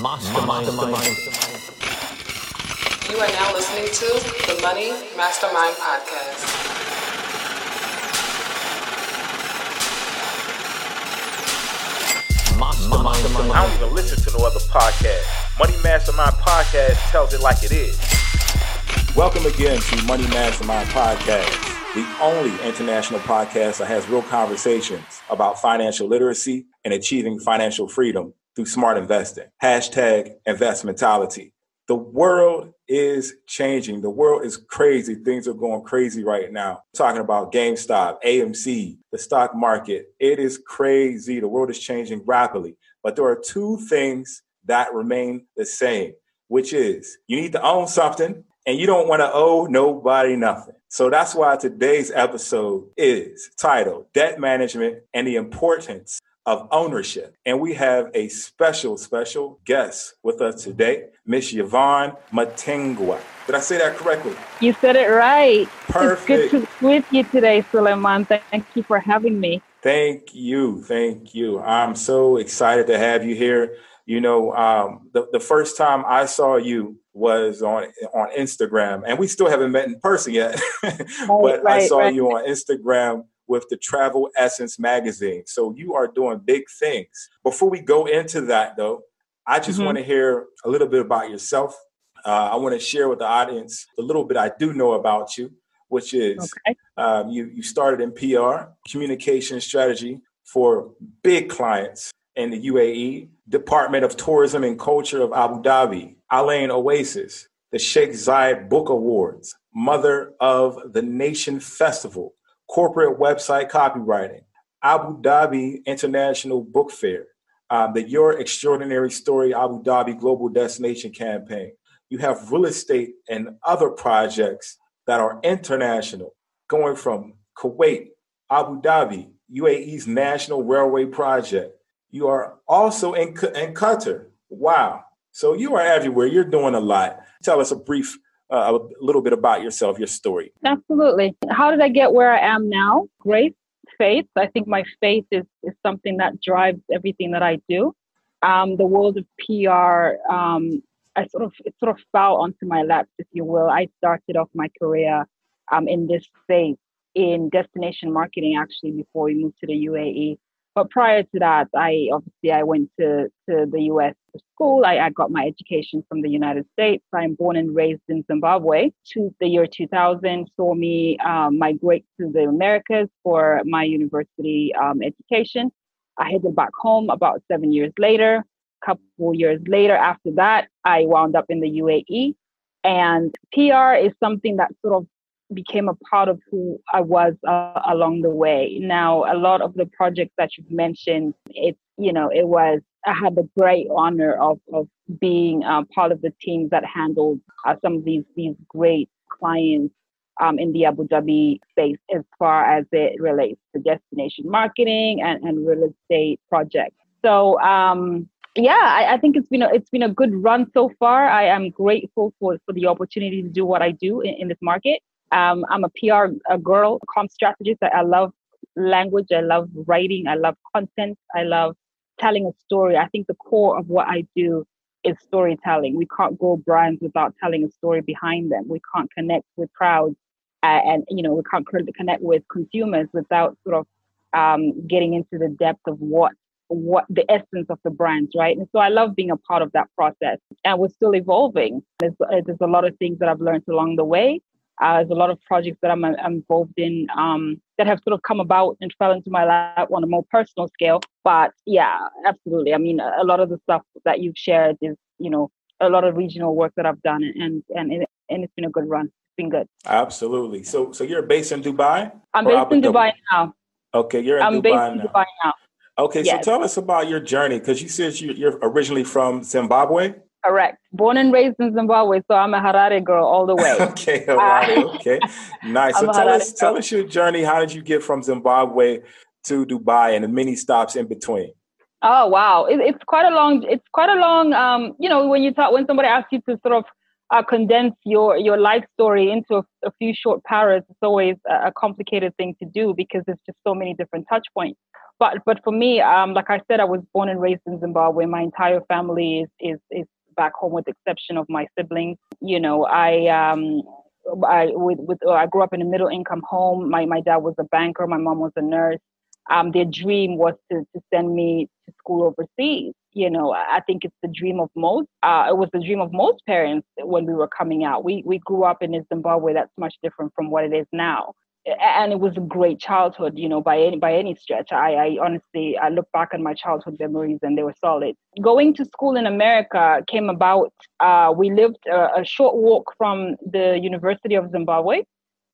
Mastermind. Mastermind. You are now listening to the Money Mastermind Podcast. Mastermind. I don't even listen to no other podcast. Money Mastermind Podcast tells it like it is. Welcome again to Money Mastermind Podcast, the only international podcast that has real conversations about financial literacy and achieving financial freedom through smart investing. Hashtag investmentality. The world is changing. The world is crazy. Things are going crazy right now. talking about GameStop, AMC, the stock market. It is crazy. The world is changing rapidly. But there are two things that remain the same, which is you need to own something and you don't want to owe nobody nothing. So that's why today's episode is titled Debt Management and the Importance of Ownership. And we have a special, special guest with us today, Miss Yvonne Matengwa. Did I say that correctly? You said it right. Perfect. It's good to be with you today, Suleiman. Thank you for having me. Thank you. Thank you. I'm so excited to have you here. You know, um, the, the first time I saw you was on on Instagram, and we still haven't met in person yet. but right, I saw right. you on Instagram with the Travel Essence magazine. So you are doing big things. Before we go into that, though, I just Mhm. want to hear a little bit about yourself. Uh, I want to share with the audience a little bit I do know about you, which is Okay. um, you you started in PR, communication strategy for big clients in the UAE, Department of Tourism and Culture of Abu Dhabi, Al Ain Oasis, the Sheikh Zayed Book Awards, Mother of the Nation Festival, corporate website copywriting, Abu Dhabi International Book Fair, um, the Your Extraordinary Story Abu Dhabi Global Destination Campaign. You have real estate and other projects that are international, going from Kuwait, Abu Dhabi, UAE's National Railway Project. You are also in, in Qatar. Wow. So you are everywhere. You're doing a lot. Tell us a brief, uh, a little bit about yourself, your story. Absolutely. How did I get where I am now? Grace, faith. I think my faith is, is something that drives everything that I do. Um, the world of PR, um, I sort of it sort of fell onto my lap, if you will. I started off my career um, in this space in destination marketing, actually, before we moved to the UAE. But prior to that, I obviously I went to, to the US for school. I, I got my education from the United States. I'm born and raised in Zimbabwe. To the year 2000 saw me um, migrate to the Americas for my university um, education. I headed back home about seven years later. A couple years later, after that, I wound up in the UAE. And PR is something that sort of became a part of who I was uh, along the way. Now, a lot of the projects that you've mentioned, it you know, it was I had the great honor of of being uh, part of the teams that handled uh, some of these these great clients um, in the Abu Dhabi space as far as it relates to destination marketing and, and real estate projects. So um, yeah, I, I think it's been a, it's been a good run so far. I am grateful for, for the opportunity to do what I do in, in this market. Um, I'm a PR a girl, com strategist. I, love language. I love writing. I love content. I love telling a story. I think the core of what I do is storytelling. We can't grow brands without telling a story behind them. We can't connect with crowds, uh, and you know we can't connect with consumers without sort of um, getting into the depth of what what the essence of the brands, right? And so I love being a part of that process. And we're still evolving. There's, there's a lot of things that I've learned along the way. Uh, there's a lot of projects that I'm, I'm involved in um, that have sort of come about and fell into my lap on a more personal scale. But yeah, absolutely. I mean, a lot of the stuff that you've shared is, you know, a lot of regional work that I've done, and and and, and it's been a good run. It's been good. Absolutely. So, so you're based in Dubai? I'm based Abu in? Dubai now. Okay, you're in I'm Dubai based in now. Dubai now. Okay, Yes. so tell us about your journey because you said you're originally from Zimbabwe. Correct. Born and raised in Zimbabwe, so I'm a Harare girl all the way. okay, all right, okay, nice. So I'm tell us, tell us your journey. How did you get from Zimbabwe to Dubai and the many stops in between? Oh wow, it, it's quite a long. It's quite a long. Um, you know, when you talk, when somebody asks you to sort of uh, condense your your life story into a, a few short paras, it's always a, a complicated thing to do because there's just so many different touch points. but but for me, um, like I said, I was born and raised in Zimbabwe. My entire family is is is back home, with the exception of my siblings. You know, I um, I with, with uh, I grew up in a middle income home. My my dad was a banker. My mom was a nurse. Um, their dream was to to send me to school overseas. You know, I think it's the dream of most. Uh, it was the dream of most parents when we were coming out. We we grew up in Zimbabwe that's much different from what it is now and it was a great childhood, you know, by any by any stretch. I, I honestly I look back on my childhood memories and they were solid. Going to school in America came about. Uh, we lived a, a, short walk from the University of Zimbabwe,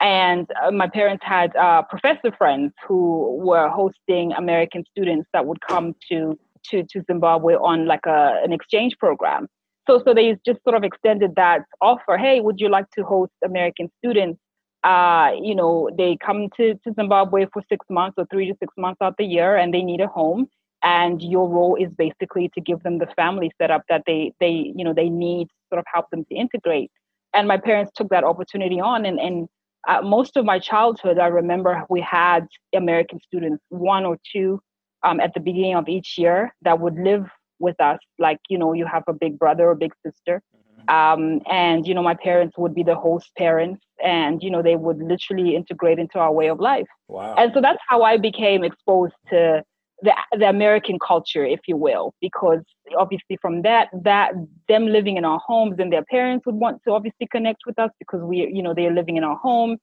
and uh, my parents had uh, professor friends who were hosting American students that would come to to to Zimbabwe on like a an exchange program. So so they just sort of extended that offer. Hey, would you like to host American students? Uh, you know, they come to, to Zimbabwe for six months or three to six months out the year and they need a home. And your role is basically to give them the family setup that they, they, you know, they need sort of help them to integrate. And my parents took that opportunity on and, and uh, most of my childhood, I remember we had American students, one or two um, at the beginning of each year that would live with us. Like, you know, you have a big brother or big sister. Mm-hmm. Um, and, you know, my parents would be the host parents and you know they would literally integrate into our way of life wow. and so that's how i became exposed to the, the american culture if you will because obviously from that that them living in our homes and their parents would want to obviously connect with us because we you know they're living in our home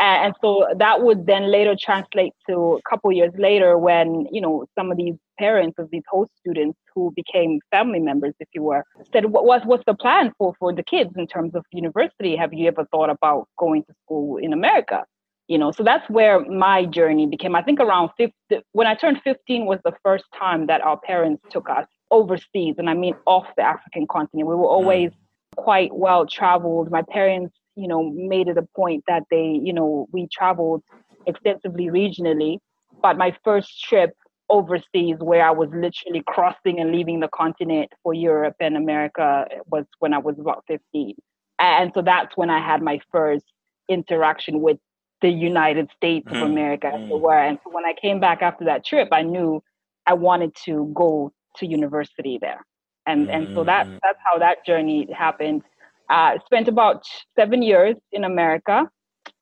and, and so that would then later translate to a couple years later when you know some of these parents of these host students who became family members, if you were, said, what, was what's the plan for, for the kids in terms of university? Have you ever thought about going to school in America? You know, so that's where my journey became. I think around 50, when I turned 15 was the first time that our parents took us overseas, and I mean off the African continent. We were mm. always quite well traveled. My parents, you know, made it a point that they, you know, we traveled extensively regionally. But my first trip overseas where I was literally crossing and leaving the continent for Europe and America was when I was about 15. And so that's when I had my first interaction with the United States mm. of mm-hmm. America mm. where and so when I came back after that trip I knew I wanted to go to university there. And mm. and so that mm-hmm. that's how that journey happened. Uh, spent about seven years in America.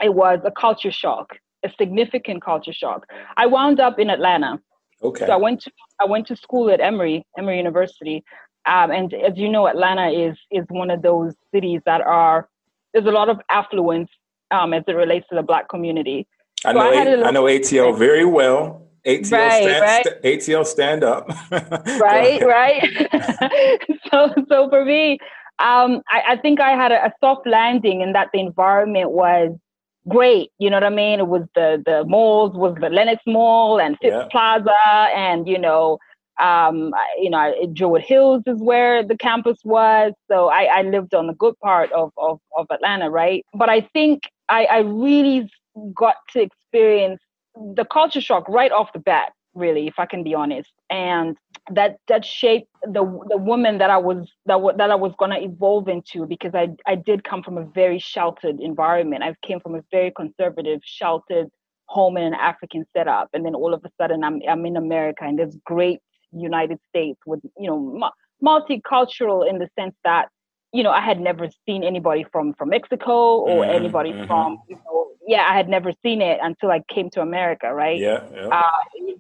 It was a culture shock, a significant culture shock. I wound up in Atlanta Okay. So I went to I went to school at Emory Emory University, um, and as you know, Atlanta is is one of those cities that are there's a lot of affluence um, as it relates to the Black community. I know so I, little, I, know ATL very well. ATL right, stand, right. St- ATL stand up. right, right. so so for me, um, I, I, think I had a, a soft landing in that the environment was great. You know what I mean? It was the the malls was the Lenox Mall and Phipps yeah. Plaza, and you know, um, you know, Druid Hills is where the campus was. So I, I lived on the good part of, of of Atlanta, right? But I think I, I really got to experience the culture shock right off the bat really if i can be honest and that that shaped the the woman that i was that, that i was going to evolve into because i i did come from a very sheltered environment i came from a very conservative sheltered home in an african setup and then all of a sudden i'm i'm in america in this great united states with you know multicultural in the sense that you know, I had never seen anybody from from Mexico or mm-hmm, anybody mm-hmm. from, you know, yeah, I had never seen it until I came to America, right? Yeah, yeah. Uh,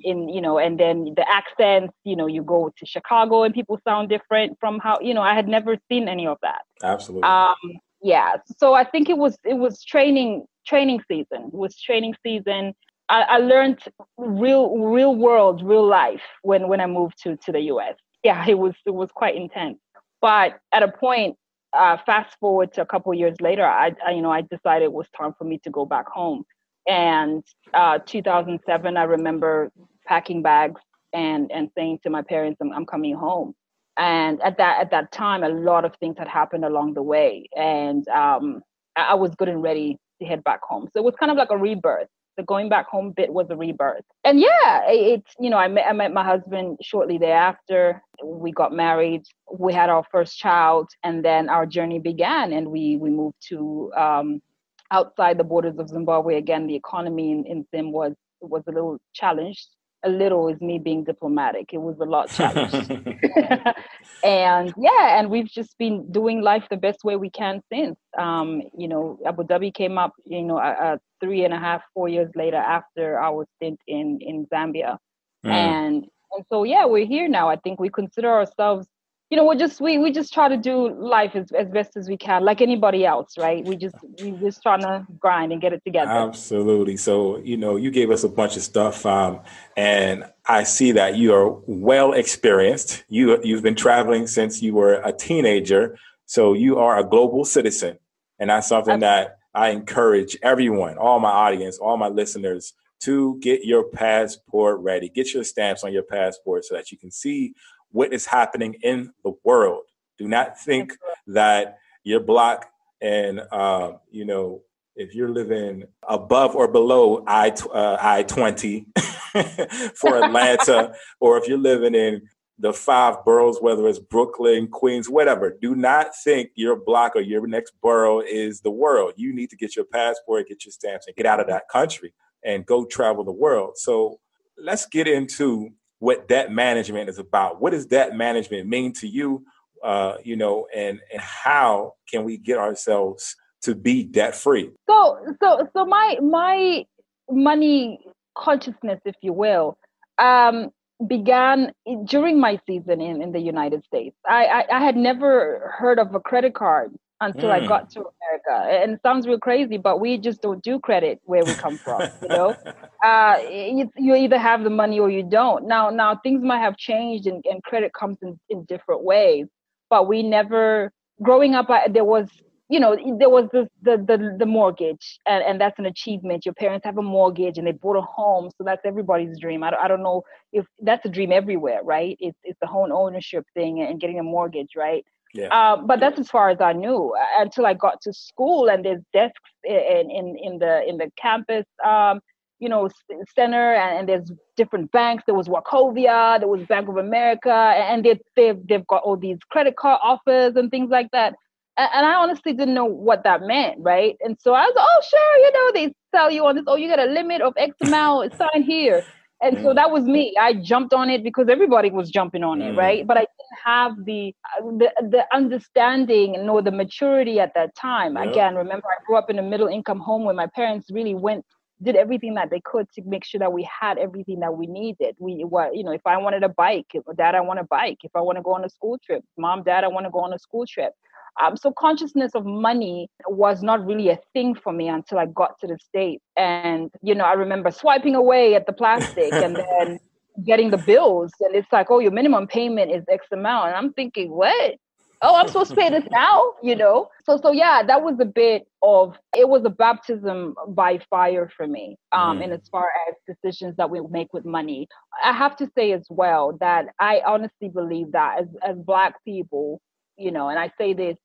in you know, and then the accents, you know, you go to Chicago and people sound different from how, you know, I had never seen any of that. Absolutely. Um, yeah. So I think it was it was training training season. It was training season. I, I learned real real world, real life when when I moved to to the US. Yeah, it was it was quite intense. But at a point, uh, fast forward to a couple years later, I, I, you know I decided it was time for me to go back home. And uh, 2007, I remember packing bags and and saying to my parents, "I'm, I'm coming home." And at that at that time, a lot of things had happened along the way, and um, I was good and ready to head back home. So it was kind of like a rebirth the going back home bit was a rebirth. And yeah, it's you know I met I met my husband shortly thereafter. We got married. We had our first child, and then our journey began. And we we moved to um, outside the borders of Zimbabwe. Again, the economy in, in Zim was was a little challenged a little is me being diplomatic. It was a lot challenged. and yeah, and we've just been doing life the best way we can since. Um, you know, Abu Dhabi came up, you know, uh, three and a half, four years later after our stint in in Zambia, mm. and and so yeah, we're here now. I think we consider ourselves you know, we're just we we just try to do life as, as best as we can, like anybody else, right? We just we just trying to grind and get it together. Absolutely. So you know, you gave us a bunch of stuff, um, and I see that you are well experienced. You you've been traveling since you were a teenager, so you are a global citizen, and that's something Absolutely. that I encourage everyone, all my audience, all my listeners, to get your passport ready. Get your stamps on your passport so that you can see what is happening in the world. Do not think that your block and uh, you know if you're living above or below I uh, I twenty for Atlanta, or if you're living in the five boroughs, whether it's Brooklyn, Queens, whatever. Do not think your block or your next borough is the world. You need to get your passport, get your stamps, and get out of that country and go travel the world. So let's get into what debt management is about. What does debt management mean to you? Uh, you know, and and how can we get ourselves to be debt free? So, so, so my my money consciousness, if you will, um, began during my season in, in the United States. I, I, I had never heard of a credit card until mm. I got to America. And it sounds real crazy, but we just don't do credit where we come from. You know, uh, you, you, either have the money or you don't. Now, now things might have changed, and, and credit comes in, in different ways. But we never, growing up, I, there was, you know, there was this, the the the mortgage, and, and that's an achievement. Your parents have a mortgage, and they bought a home, so that's everybody's dream. I don't, I don't know if that's a dream everywhere, right? It's it's the home ownership thing and getting a mortgage, right? Yeah. Uh, but that's as far as I knew uh, until I got to school and there's desks in in, in the in the campus um, you know center and, and, there's different banks. There was Wachovia, there was Bank of America, and they they've they've got all these credit card offers and things like that. And, and I honestly didn't know what that meant, right? And so I was, oh sure, you know, they sell you on this. Oh, you got a limit of X amount. Sign here. And mm. so that was me. I jumped on it because everybody was jumping on it, mm. right? But I didn't have the, the the understanding nor the maturity at that time. Yep. Again, remember I grew up in a middle income home where my parents really went did everything that they could to make sure that we had everything that we needed. We what you know, if I wanted a bike, dad, I want a bike. If I want to go on a school trip, mom, dad, I want to go on a school trip. Um, so consciousness of money was not really a thing for me until I got to the States. And, you know, I remember swiping away at the plastic and then getting the bills. And it's like, oh, your minimum payment is X amount. And I'm thinking, what? Oh, I'm supposed to pay this now, you know? So, so yeah, that was a bit of, it was a baptism by fire for me. Um, mm. And as far as decisions that we make with money, I have to say as well that I honestly believe that as, as Black people, you know, and I say this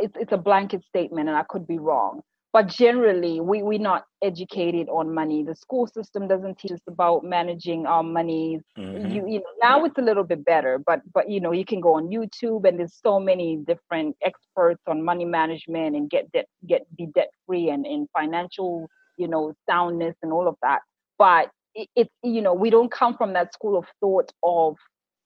it's, it's a blanket statement and I could be wrong. But generally, we, we're not educated on money. The school system doesn't teach us about managing our money Mm-hmm. You, you know, now it's a little bit better, but but you know, you can go on YouTube and there's so many different experts on money management and get debt get be debt free and in financial, you know, soundness and all of that. But it, it's you know, we don't come from that school of thought of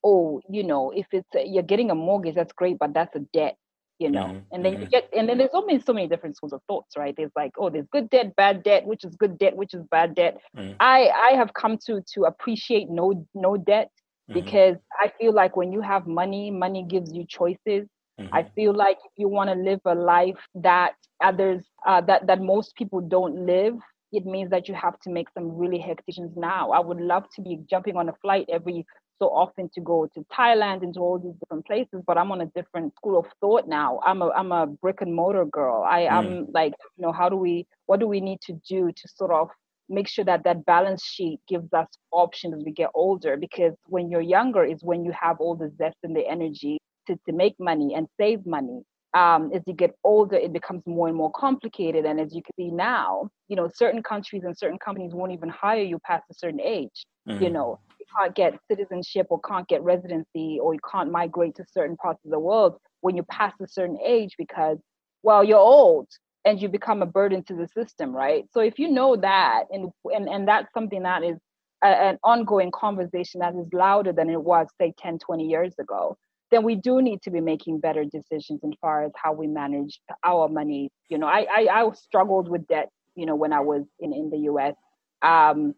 oh, you know, if it's a, you're getting a mortgage, that's great, but that's a debt you know mm-hmm. and then you mm-hmm. get and then there's so many so many different schools of thoughts right there's like oh there's good debt bad debt which is good debt which is bad debt mm-hmm. i i have come to to appreciate no no debt mm-hmm. because i feel like when you have money money gives you choices i mm-hmm. feel like if you want to live a life that others uh, that that most people don't live it means that you have to make some really hectic decisions now. I would love to be jumping on a flight every so often to go to Thailand and to all these different places, but I'm on a different school of thought now. I'm a I'm a brick and mortar girl. I am mm. like, you know, how do we what do we need to do to sort of make sure that that balance sheet gives us options as we get older because when you're younger is when you have all the zest and the energy to, to make money and save money um, as you get older, it becomes more and more complicated. And as you can see now, you know, certain countries and certain companies won't even hire you past a certain age. Mm-hmm. You know, you can't get citizenship or can't get residency or you can't migrate to certain parts of the world when you pass a certain age because, well, you're old and you become a burden to the system, right? So if you know that, and and and that's something that is a, an ongoing conversation that is louder than it was, say, 10, 20 years ago, then we do need to be making better decisions as far as how we manage our money. You know, I, I, I struggled with debt, you know, when I was in, in the US. Um,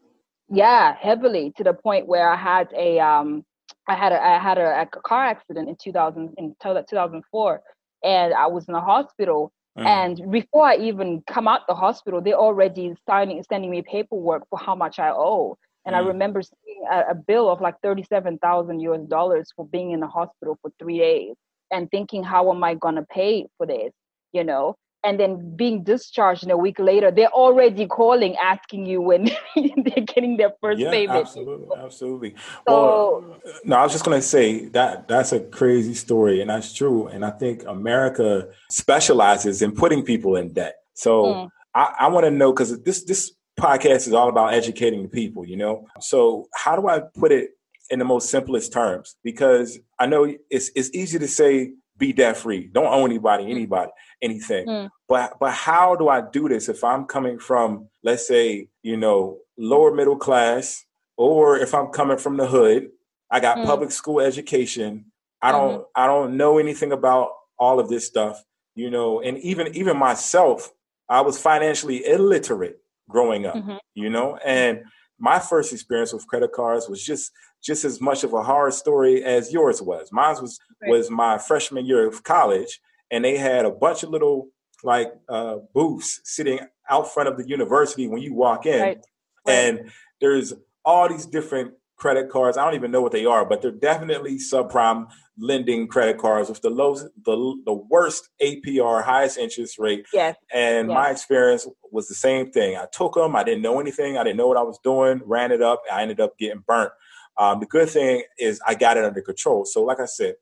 yeah, heavily to the point where I had a, um, I had a, I had a, a car accident in 2000, in 2004 and I was in the hospital Mm. And before I even come out the hospital, they're already signing, sending me paperwork for how much I owe. And mm. I remember seeing a, a, bill of like 37,000 US dollars for being in the hospital for three days and thinking, how am I going to pay for this? You know? And then being discharged in a week later, they're already calling asking you when they're getting their first yeah, payment. Absolutely, absolutely. So, well, no, I was just going to say that that's a crazy story, and that's true. And I think America specializes in putting people in debt. So mm. I, I want to know because this this podcast is all about educating the people. You know, so how do I put it in the most simplest terms? Because I know it's it's easy to say be debt free. Don't owe anybody mm. anybody anything. Mm. But but how do I do this if I'm coming from let's say, you know, lower middle class or if I'm coming from the hood, I got mm. public school education. I don't mm-hmm. I don't know anything about all of this stuff, you know, and even even myself, I was financially illiterate growing up, mm-hmm. you know, and my first experience with credit cards was just just as much of a horror story as yours was. Mine was right. was my freshman year of college, and they had a bunch of little like uh, booths sitting out front of the university when you walk in, right. Right. and there's all these different credit cards. I don't even know what they are, but they're definitely subprime lending credit cards with the lowest, the, the worst APR, highest interest rate. Yes. And yes. my experience was the same thing. I took them. I didn't know anything. I didn't know what I was doing. Ran it up. I ended up getting burnt. Um, the good thing is I got it under control. So, like I said,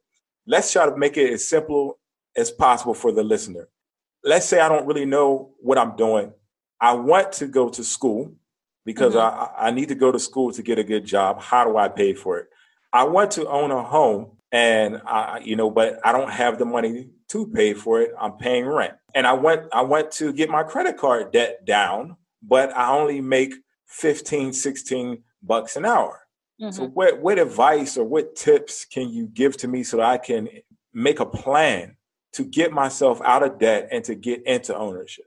let's try to make it as simple as possible for the listener. Let's say I don't really know what I'm doing. I want to go to school because mm-hmm. I, I need to go to school to get a good job. How do I pay for it? I want to own a home and I, you know, but I don't have the money to pay for it. I'm paying rent. And I went I went to get my credit card debt down, but I only make 15, 16 bucks an hour. Mm-hmm. So what what advice or what tips can you give to me so that I can make a plan to get myself out of debt and to get into ownership?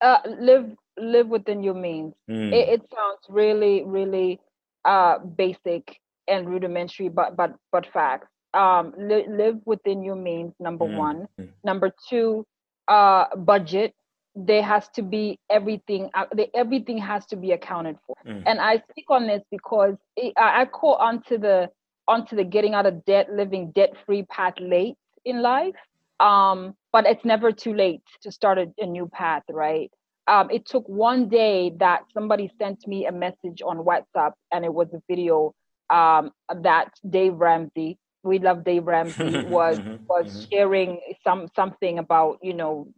Uh, live live within your means. Mm. It, it, sounds really really uh, basic and rudimentary, but but but facts. Um, li- live within your means. Number mm. one. Number two, uh, budget there has to be everything uh, everything has to be accounted for mm. and i speak on this because it, i call onto the onto the getting out of debt living debt free path late in life um, but it's never too late to start a, a new path right um, it took one day that somebody sent me a message on whatsapp and it was a video um, that dave ramsey we love dave ramsey was mm-hmm, was mm-hmm. sharing some something about you know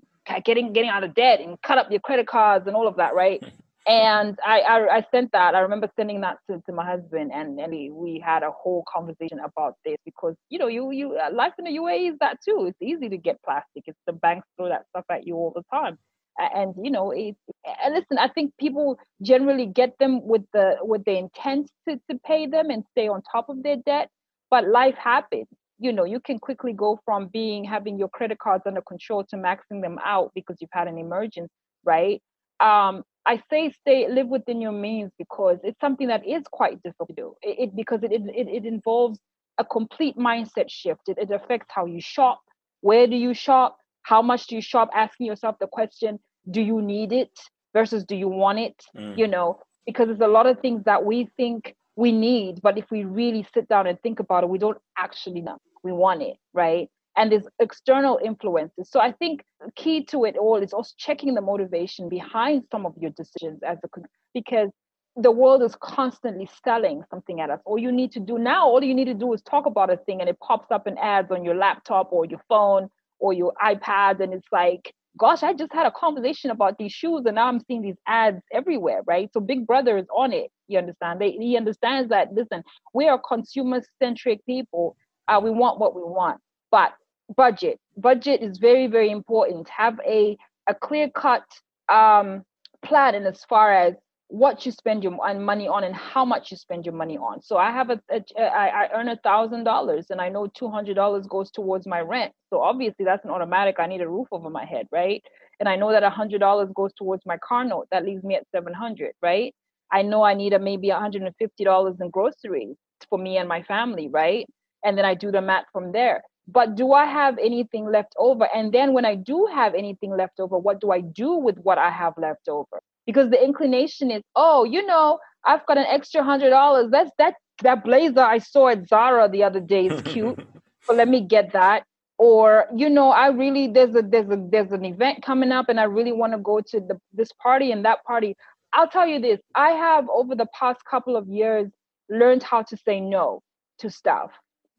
getting getting out of debt and cut up your credit cards and all of that, right? and I, I, I sent that. I remember sending that to, to my husband, and and we, we had a whole conversation about this because you know you you uh, life in the UAE is that too. It's easy to get plastic. It's the banks throw that stuff at you all the time, and you know it. And listen, I think people generally get them with the with the intent to to pay them and stay on top of their debt, but life happens. You know you can quickly go from being having your credit cards under control to maxing them out because you've had an emergency right? Um, i say stay live within your means because it's something that is quite difficult to do. It, it because it, it it involves a complete mindset shift. It, it affects how you shop. Where do you shop how much do you shop asking yourself the question do you need it versus do you want it mm. you know because there's a lot of things that we think we need but if we really sit down and think about it we don't actually know we want it, right? And there's external influences. So I think key to it all is also checking the motivation behind some of your decisions as a because the world is constantly selling something at us. All you need to do now, all you need to do is talk about a thing and it pops up in ads on your laptop or your phone or your iPad. And it's like, gosh, I just had a conversation about these shoes and now I'm seeing these ads everywhere, right? So Big Brother is on it. You understand? They, he understands that, listen, we are consumer centric people uh, we want what we want. But budget, budget is very, very important. Have a, a clear cut um, plan in as far as what you spend your money on and how much you spend your money on. So I have a, a I, I earn a thousand dollars and I know two hundred dollars goes towards my rent. So obviously that's an automatic. I need a roof over my head, right? And I know that a hundred dollars goes towards my car note. That leaves me at seven hundred, right? I know I need a maybe hundred and fifty dollars in groceries for me and my family, right? And then I do the math from there. But do I have anything left over? And then when I do have anything left over, what do I do with what I have left over? Because the inclination is, oh, you know, I've got an extra hundred dollars. That's that that blazer I saw at Zara the other day is cute. so let me get that. Or, you know, I really there's a there's a there's an event coming up and I really want to go to the this party and that party. I'll tell you this, I have over the past couple of years learned how to say no to stuff.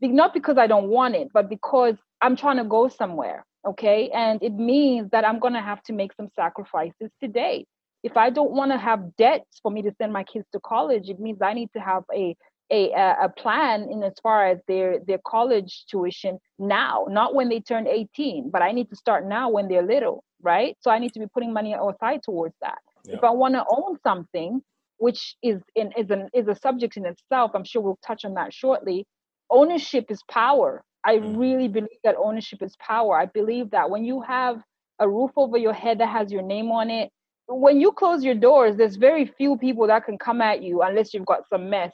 Not because I don't want it, but because I'm trying to go somewhere. Okay. And it means that I'm going to have to make some sacrifices today if I don't want to have debts for me to send my kids to college, it means I need to have a a, a plan in as far as their their college tuition now, not when they turn 18, but I need to start now when they're little, right? So I need to be putting money aside towards that. Yeah. If I want to own something, which is in is an is a subject in itself, I'm sure we'll touch on that shortly. Ownership is power. I mm. really believe that ownership is power. I believe that when you have a roof over your head that has your name on it, when you close your doors, there's very few people that can come at you unless you've got some mess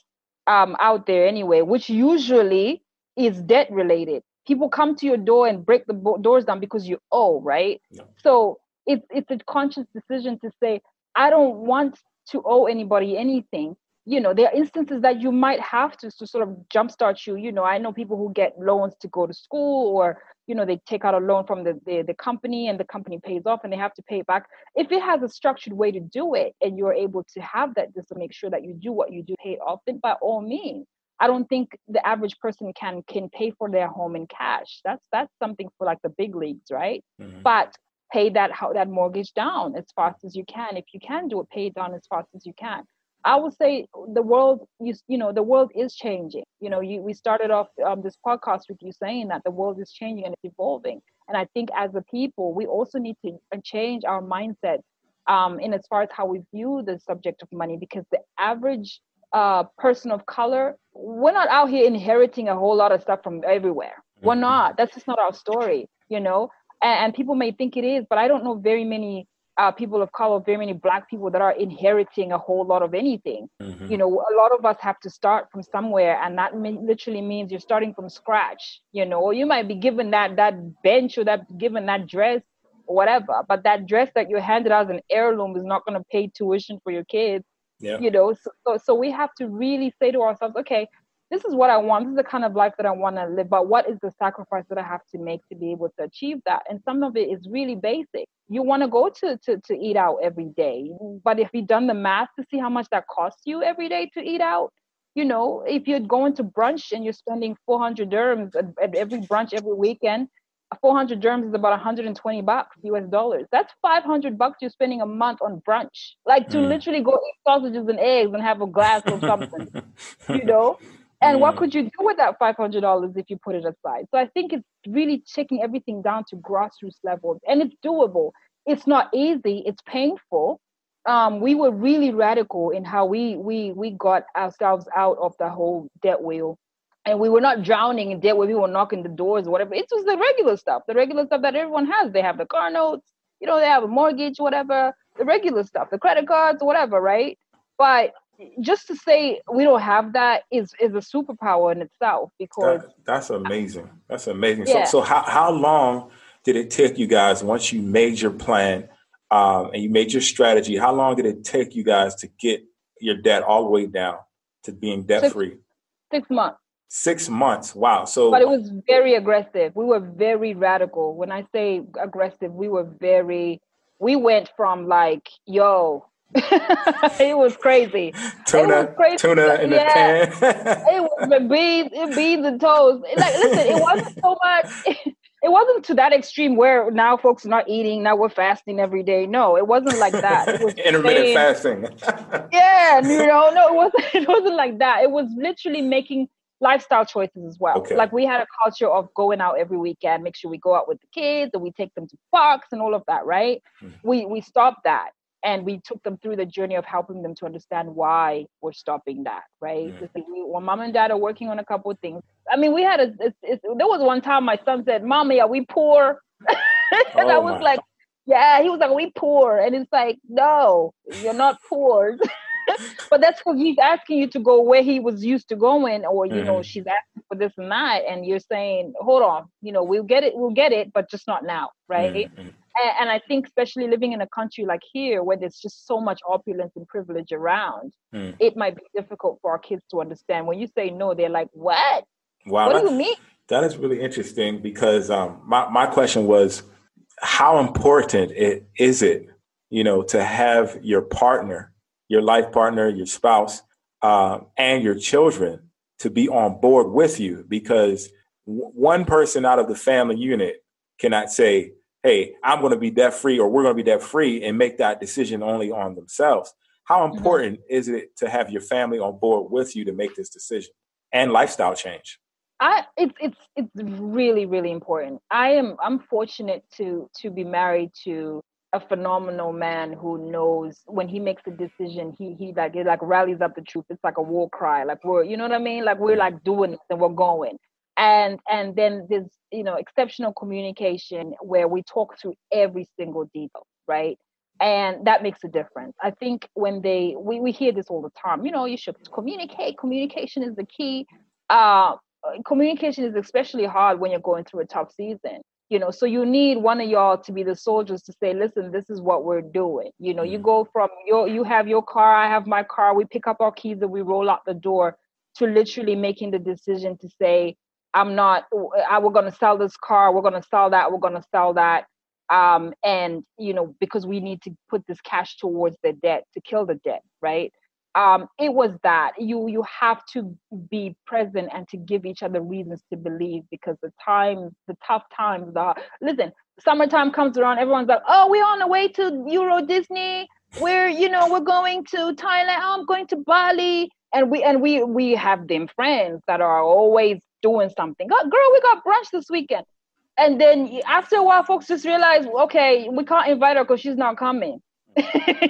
um, out there anyway, which usually is debt related. People come to your door and break the bo- doors down because you owe, right? No. So it's it's a conscious decision to say, I don't want to owe anybody anything. You know, there are instances that you might have to, to sort of jumpstart you. You know, I know people who get loans to go to school or you know they take out a loan from the, the, the company and the company pays off and they have to pay it back. If it has a structured way to do it and you're able to have that just to make sure that you do what you do pay it off then by all means. I don't think the average person can can pay for their home in cash. That's that's something for like the big leagues right? Mm-hmm. but pay that how that mortgage down as fast as you can. If you can do it pay it down as fast as you can I would say the world, you, you know, the world is changing. You know, you, we started off um, this podcast with you saying that the world is changing and it's evolving. And I think as a people, we also need to uh, change our mindset um, in as far as how we view the subject of money, because the average uh, person of color, we're not out here inheriting a whole lot of stuff from everywhere. We're mm-hmm. not. That's just not our story, you know. And, and people may think it is, but I don't know very many uh, people of color, very many black people that are inheriting a whole lot of anything. Mm-hmm. You know, a lot of us have to start from somewhere, and that literally means you're starting from scratch. You know, or you might be given that that bench or that given that dress or whatever, but that dress that you're handed as an heirloom is not going to pay tuition for your kids. Yeah. You know, so, so so we have to really say to ourselves, okay, this is what I want. This is the kind of life that I want to live. But what is the sacrifice that I have to make to be able to achieve that? And some of it is really basic. You want to go to, to, to eat out every day. But if you've done the math to see how much that costs you every day to eat out, you know, if you're going to brunch and you're spending 400 dirhams at, at every brunch every weekend, 400 dirhams is about 120 bucks US dollars. That's 500 bucks you're spending a month on brunch. Like to mm. literally go eat sausages and eggs and have a glass of something, you know? And mm. what could you do with that $500 if you put it aside? So I think it's really taking everything down to grassroots level and it's doable. It's not easy, it's painful. Um, we were really radical in how we, we, we got ourselves out of the whole debt wheel. And we were not drowning in debt where we were knocking the doors or whatever. It was the regular stuff, the regular stuff that everyone has. They have the car notes, you know, they have a mortgage, whatever, the regular stuff, the credit cards, whatever, right? But just to say we don't have that is is a superpower in itself because that, that's amazing. That's amazing. Yeah. So so how how long did it take you guys once you made your plan um, and you made your strategy? How long did it take you guys to get your debt all the way down to being debt free? Six, six months. Six months. Wow. So But it was very aggressive. We were very radical. When I say aggressive, we were very we went from like, yo, it was crazy. Tuna, was crazy. tuna in yeah. the pan. it was the beans, it beans and toast. Like, listen, it wasn't so much. It, it wasn't to that extreme where now folks are not eating. Now we're fasting every day. No, it wasn't like that. It was intermittent fasting. yeah, you know, no, it wasn't. It wasn't like that. It was literally making lifestyle choices as well. Okay. Like we had a culture of going out every weekend, make sure we go out with the kids and we take them to parks and all of that, right? Mm-hmm. We we stopped that and we took them through the journey of helping them to understand why we're stopping that right mm. we, well mom and dad are working on a couple of things i mean we had a it's, it's, there was one time my son said mommy are we poor and oh, i was my. like yeah he was like we poor and it's like no you're not poor but that's because he's asking you to go where he was used to going or you mm. know she's asking for this and that and you're saying hold on you know we'll get it we'll get it but just not now right mm and, and, I think especially living in a country like here where there's just so much opulence and privilege around, mm. it might be difficult for our kids to understand. When you say no, they're like, "What? Wow, what do you mean?" That is really interesting because um, my my question was, how important it is it, you know, to have your partner, your life partner, your spouse, uh, and your children to be on board with you because one person out of the family unit cannot say hey, I'm going to be debt free or we're going to be debt free and make that decision only on themselves. How important mm-hmm. is it to have your family on board with you to make this decision and lifestyle change? I it's it's it's really really important. I am I'm fortunate to to be married to a phenomenal man who knows when he makes a decision, he he like it like rallies up the troops. It's like a war cry. Like we're you know what I mean? Like we're like doing this and we're going and and then there's you know exceptional communication where we talk through every single detail right? And that makes a difference. I think when they we, we hear this all the time you know you should communicate. Communication is the key. Uh, communication is especially hard when you're going through a tough season you know? So you need one of y'all to be the soldiers to say listen this is what we're doing. You know mm-hmm. you go from your you have your car i have my car. We pick up our keys and we roll out the door to literally making the decision to say I'm not, I, we're going to sell this car, we're going to sell that, we're going to sell that. Um, and, you know, because we need to put this cash towards the debt to kill the debt, right? Um, it was that you you have to be present and to give each other reasons to believe because the times the tough times the listen summertime comes around everyone's like oh we're on the way to euro disney we're you know we're going to thailand oh, i'm going to bali and we and we we have them friends that are always doing something. Girl, we got brunch this weekend. And then after a while, folks just realize, okay, we can't invite her because she's not coming.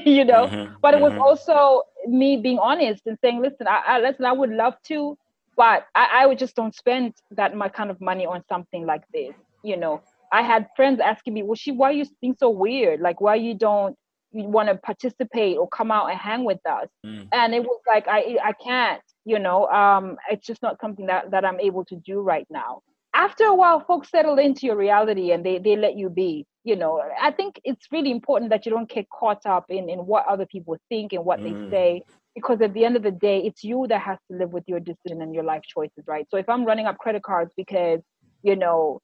you know, mm-hmm, but it was mm-hmm. also me being honest and saying, listen, I, I listen, I would love to, but I, I would just don't spend that my kind of money on something like this. You know, I had friends asking me, well, she, why are you being so weird? Like, why you don't want to participate or come out and hang with us? Mm. And it was like, I, I can't you know um, it's just not something that, that i'm able to do right now after a while folks settle into your reality and they, they let you be you know i think it's really important that you don't get caught up in, in what other people think and what mm. they say because at the end of the day it's you that has to live with your decision and your life choices right so if i'm running up credit cards because you know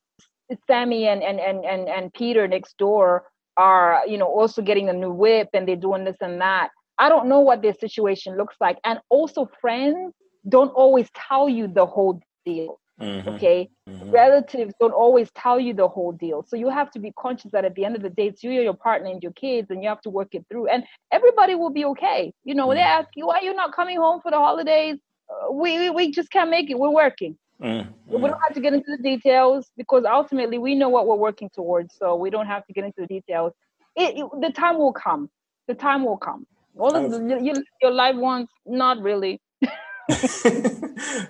sammy and and and and, and peter next door are you know also getting a new whip and they're doing this and that I don't know what their situation looks like. And also, friends don't always tell you the whole deal. Mm-hmm. Okay. Mm-hmm. Relatives don't always tell you the whole deal. So you have to be conscious that at the end of the day, it's you, and your partner, and your kids, and you have to work it through. And everybody will be okay. You know, mm-hmm. they ask you, why are you not coming home for the holidays? Uh, we, we, we just can't make it. We're working. Mm-hmm. We don't have to get into the details because ultimately we know what we're working towards. So we don't have to get into the details. It, it, the time will come. The time will come. All of the, your, your ones, not really.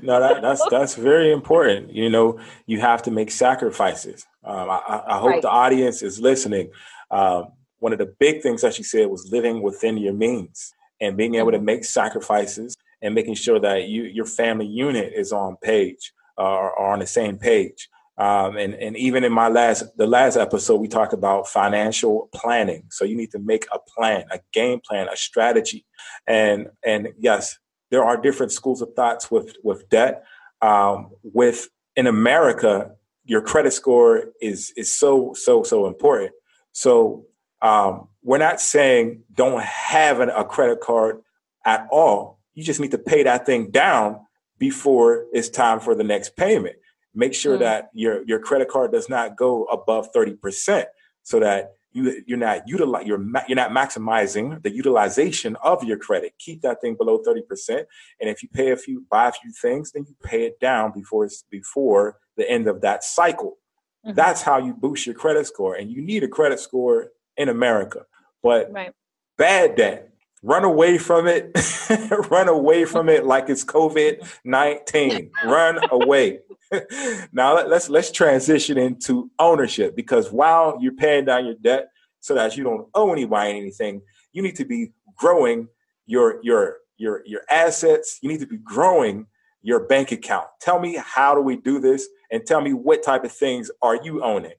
no, that, that's that's very important. You know, you have to make sacrifices. Um, I, I, hope right. the audience is listening. Um, one of the big things that she said was living within your means and being able to mm-hmm. make sacrifices and making sure that you your family unit is on page uh, or on the same page. Um, and, and even in my last, the last episode, we talked about financial planning. So you need to make a plan, a game plan, a strategy. And, and yes, there are different schools of thoughts with, with debt. Um, with in America, your credit score is, is so, so, so important. So um, we're not saying don't have an, a credit card at all. You just need to pay that thing down before it's time for the next payment make sure mm. that your your credit card does not go above 30% so that you you're not utilize you're you're not maximizing the utilization of your credit keep that thing below 30% and if you pay a few buy a few things then you pay it down before it's before the end of that cycle mm-hmm. that's how you boost your credit score and you need a credit score in america but right. bad debt. Run away from it. Run away from it like it's COVID 19. Run away. now let, let's let's transition into ownership because while you're paying down your debt so that you don't owe anybody anything, you need to be growing your your your your assets. You need to be growing your bank account. Tell me how do we do this and tell me what type of things are you owning?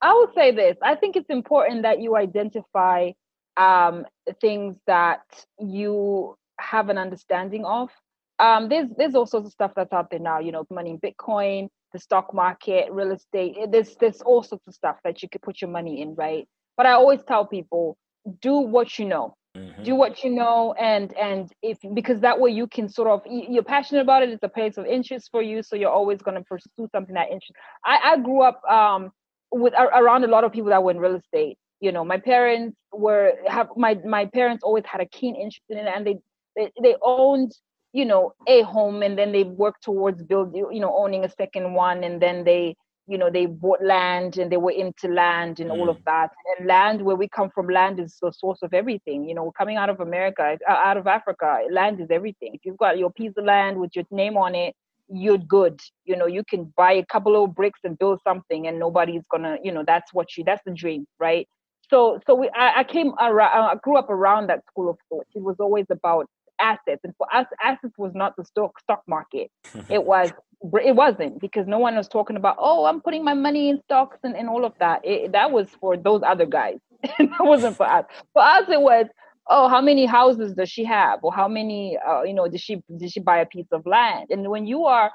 I would say this. I think it's important that you identify um, things that you have an understanding of. Um, there's there's all sorts of stuff that's out there now. You know, money in Bitcoin, the stock market, real estate. There's there's all sorts of stuff that you could put your money in, right? But I always tell people, do what you know. Mm-hmm. Do what you know, and and if because that way you can sort of you're passionate about it. It's a place of interest for you, so you're always going to pursue something that interests. I, I grew up um, with around a lot of people that were in real estate. You know, my parents were have my my parents always had a keen interest in it, and they they, they owned you know a home, and then they worked towards building you know owning a second one, and then they you know they bought land and they were into land and mm. all of mm. that and land where we come from land is the source of everything you know coming out of america uh, out of africa land is everything if you've got your piece of land with your name on it you're good you know you can buy a couple of bricks and build something and nobody's gonna you know that's what you that's the dream right so so we i, I came around i grew up around that school of thought. It was always about assets. And for us assets was not the stock stock market. It was it wasn't because no one was talking about oh i'm putting my money in stocks and, and all of that. It, that was for those other guys. That wasn't for us. For us it was oh how many houses does she have? Or how many uh, you know did she did she buy a piece of land? And when you are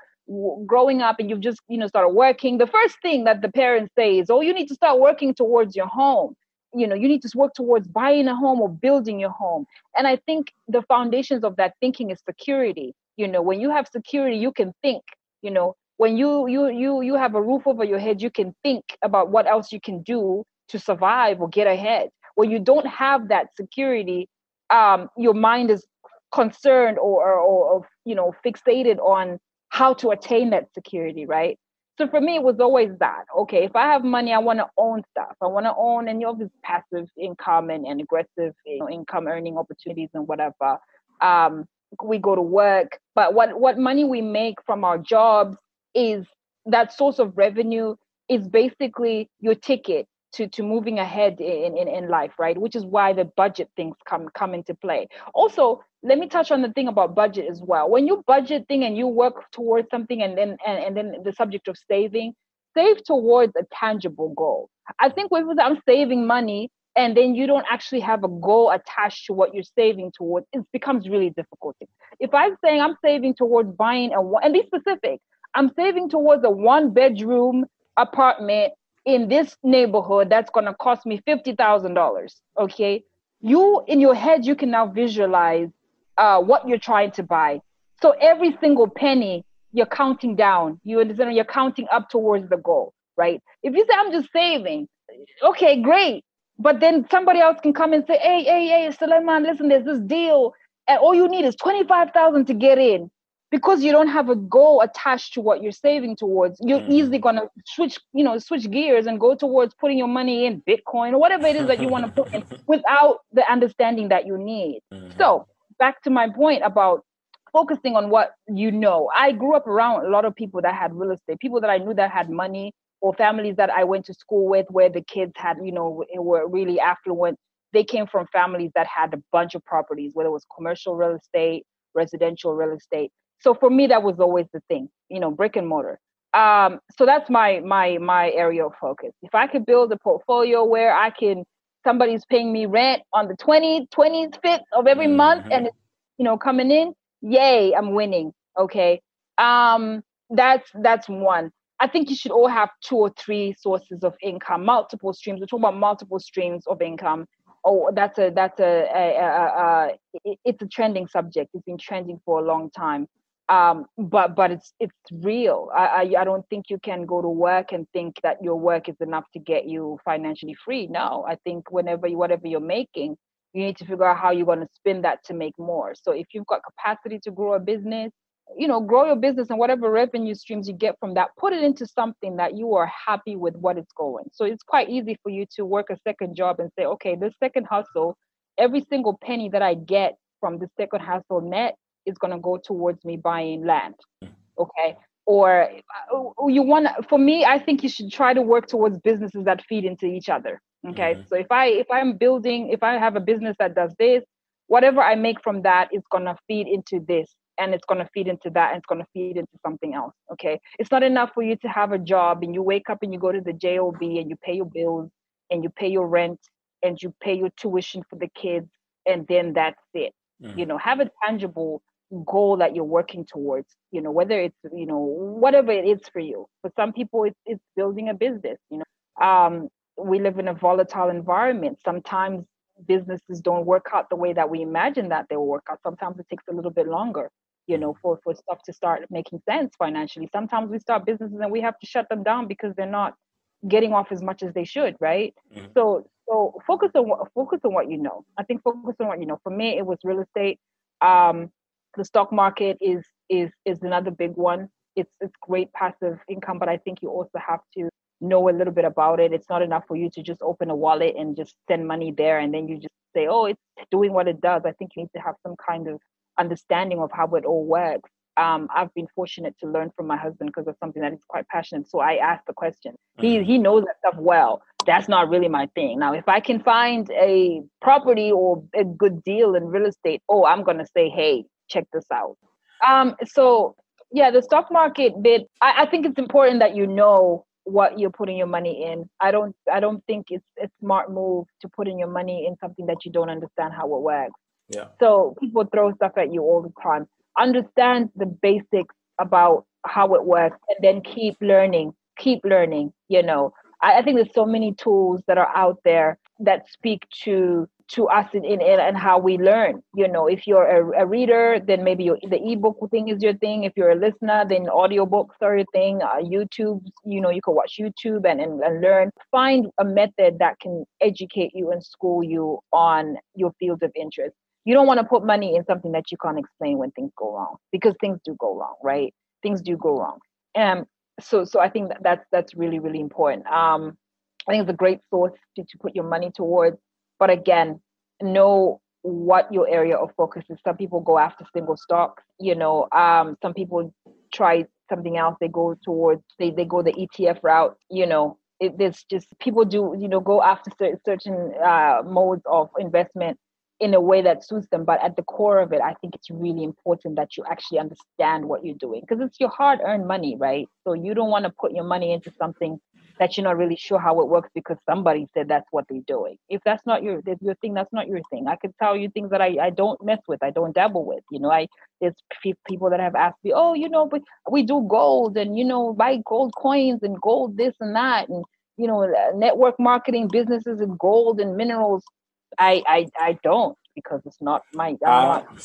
growing up and you've just you know started working the first thing that the parents say is oh you need to start working towards your home you know you need to work towards buying a home or building your home. And i think the foundations of that thinking is security. You know when you have security you can think you know. When you you you you have a roof over your head you can think about what else you can do to survive or get ahead. When you don't have that security um, your mind is concerned or, or, or you know fixated on how to attain that security right so for me it was always that okay if i have money i want to own stuff. I want to own any of this passive income and, and aggressive you know, income earning opportunities and whatever. Um, we go to work. But what what money we make from our jobs is that source of revenue is basically your ticket to to moving ahead in, in in life right? Which is why the budget things come come into play. Also let me touch on the thing about budget as well. When you budget thing and you work towards something and then and, and then the subject of saving save towards a tangible goal. I think with i'm saving money and then you don't actually have a goal attached to what you're saving towards, it becomes really difficult. If I'm saying I'm saving towards buying a one and be specific, I'm saving towards a one bedroom apartment in this neighborhood that's going to cost me $50,000. Okay. You, in your head, you can now visualize uh, what you're trying to buy. So every single penny you're counting down, you understand, you're counting up towards the goal, right? If you say, I'm just saving, okay, great but then somebody else can come and say, hey, hey, hey, Suleiman, listen, there's this deal. And all you need is 25,000 to get in. Because you don't have a goal attached to what you're saving towards, you're mm. easily gonna switch, you know, switch gears and go towards putting your money in Bitcoin or whatever it is that you want to put in without the understanding that you need. Mm. So back to my point about focusing on what you know. I grew up around a lot of people that had real estate, people that I knew that had money, or families that I went to school with where the kids had, you know, were really affluent. They came from families that had a bunch of properties, whether it was commercial real estate, residential real estate. So for me, that was always the thing, you know, brick and mortar. Um, so that's my my my area of focus. If I could build a portfolio where I can somebody's paying me rent on the 20 25th of every mm-hmm. month and it's you know coming in, yay, I'm winning. Okay. Um that's that's one. I think you should all have two or three sources of income, multiple streams. We're talking about multiple streams of income. Oh, that's a that's a, a, a, a it's a trending subject. It's been trending for a long time. Um, but but it's it's real. I, I I don't think you can go to work and think that your work is enough to get you financially free. No, I think whenever you, whatever you're making, you need to figure out how you're going to spin that to make more. So if you've got capacity to grow a business, you know grow your business and whatever revenue streams you get from that put it into something that you are happy with what it's going so it's quite easy for you to work a second job and say okay this second hustle every single penny that I get from the second hustle net is going to go towards me buying land. Mm. Okay. Or uh, you want for me, I think you should try to work towards businesses that feed into each other. Okay. Mhm. So if I if I'm building, if I have a business that does this, whatever I make from that is gonna feed into this and it's gonna feed into that and it's gonna feed into something else. Okay. It's not enough for you to have a job and you wake up and you go to the JOB and you pay your bills and you pay your rent and you pay your tuition for the kids and then that's it. Mhm. You know, have a tangible goal that you're working towards, you know, whether it's, you know, whatever it is for you. For some people it's it's building a business, you know. Um we live in a volatile environment. Sometimes businesses don't work out the way that we imagine that they will work out. Sometimes it takes a little bit longer, you know, for, for stuff to start making sense financially. Sometimes we start businesses and we have to shut them down because they're not getting off as much as they should, right? Mhm. So so focus on what focus on what you know. I think focus on what you know. For me, it was real estate. Um, the stock market is is is another big one. It's it's great passive income, but I think you also have to know a little bit about it. It's not enough for you to just open a wallet and just send money there and then you just say, oh, it's doing what it does. I think you need to have some kind of understanding of how it all works. Um, I've been fortunate to learn from my husband because of something that he's quite passionate. So I asked the question. He he knows that stuff well. That's not really my thing. Now, if I can find a property or a good deal in real estate, oh, I'm gonna say, hey, check this out. Um, so yeah, the stock market bit. I, I think it's important that you know what you're putting your money in. I don't I don't think it's a smart move to put in your money in something that you don't understand how it works. Yeah. So people throw stuff at you all the time. Understand the basics about how it works and then keep learning. Keep learning, you know. I, I think there's so many tools that are out there that speak to to us in, in, in and how we learn. You know, if you're a, a reader, then maybe your, the ebook thing is your thing. If you're a listener, then audiobooks are your thing. Uh, YouTube, you know, you can watch YouTube and, and, and learn. Find a method that can educate you and school you on your fields of interest. You don't want to put money in something that you can't explain when things go wrong because things do go wrong, right? Things do go wrong. And so, so I think that that's that's really really important. Um, I think it's a great source to, to put your money towards. But again, know what your area of focus is. Some people go after single stocks, you know, um, some people try something else. They go towards, they, they go the ETF route, you know, it, just people do, you know, go after cer- certain uh, modes of investment in a way that suits them. But at the core of it, I think it's really important that you actually understand what you're doing because it's your hard earned money, right? So you don't want to put your money into something that you're not really sure how it works because somebody said that's what they're doing. If that's not your your thing, that's not your thing. I could tell you things that I, I don't mess with, I don't dabble with. You know, I there's people that have asked me, oh, you know, but we do gold and you know buy gold coins and gold this and that and you know uh, network marketing businesses and gold and minerals. I I I don't because it's not my. I'm not.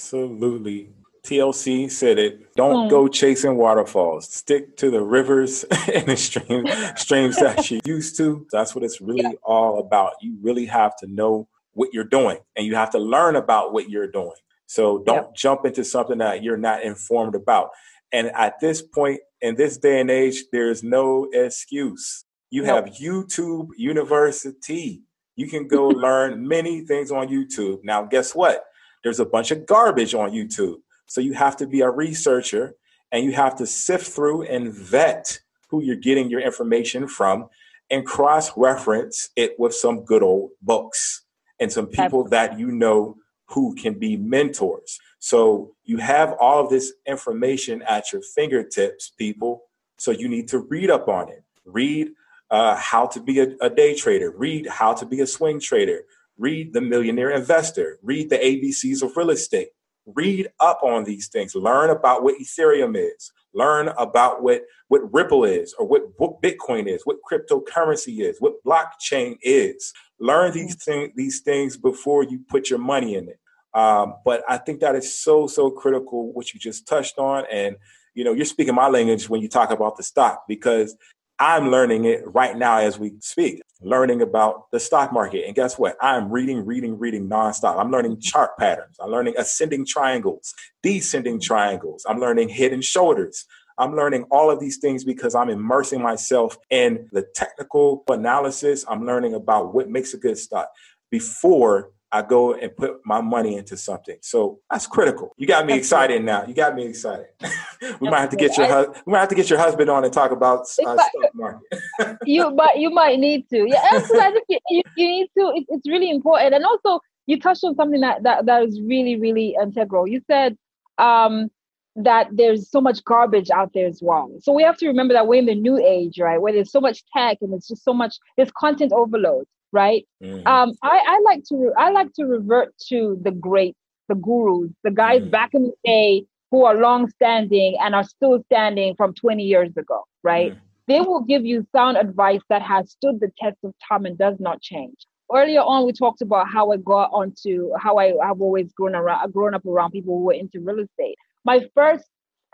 TLC said it. Don't Mm. go chasing waterfalls. Stick to the rivers and the stream, streams that you're used to. That's what it's really all about. You really have to know what you're doing and you have to learn about what you're doing. So don't jump into something that you're not informed about. And at this point, in this day and age, there's no excuse. You No. have YouTube University. You can go learn many things on YouTube. Now, guess what? There's a bunch of garbage on YouTube. So you have to be a researcher and you have to sift through and vet who you're getting your information from and cross reference it with some good old books and some people that you know who can be mentors. So you have all of this information at your fingertips, people. So you need to read up on it. Read uh, how to be a, a day trader. Read how to be a swing trader. Read The Millionaire Investor. Read the ABCs of real estate. Read up on these things. Learn about what Ethereum is. Learn about what, what Ripple is, or what, what Bitcoin is, what cryptocurrency is, what blockchain is. Learn these, thing, these things before you put your money in it. Um, but I think that is so, so critical, what you just touched on. And, you know, you're speaking my language when you talk about the stock because I'm learning it right now as we speak, learning about the stock market. And guess what? I'm reading, reading, reading nonstop. I'm learning chart patterns. I'm learning ascending triangles, descending triangles. I'm learning head and shoulders. I'm learning all of these things because I'm immersing myself in the technical analysis. I'm learning about what makes a good stock before I go and put my money into something. So that's critical. You got me excited now. You got me excited. we might have to get your hus- we might have to get your husband on and talk about uh, stock market. you but you might need to yeah absolutely. i think you, you, you need to it, it's really important and also you touched on something that, that that is really really integral you said um that there's so much garbage out there as well so we have to remember that we're in the new age right where there's so much tech and it's just so much there's content overload right Mhm. um i i like to i like to revert to the great the gurus the guys Mhm. back in the day who are long standing and are still standing from 20 years ago right Mhm. they will give you sound advice that has stood the test of time and does not change. Earlier on, we talked about how I got onto how I have always grown around, grown up around people who were into real estate. My first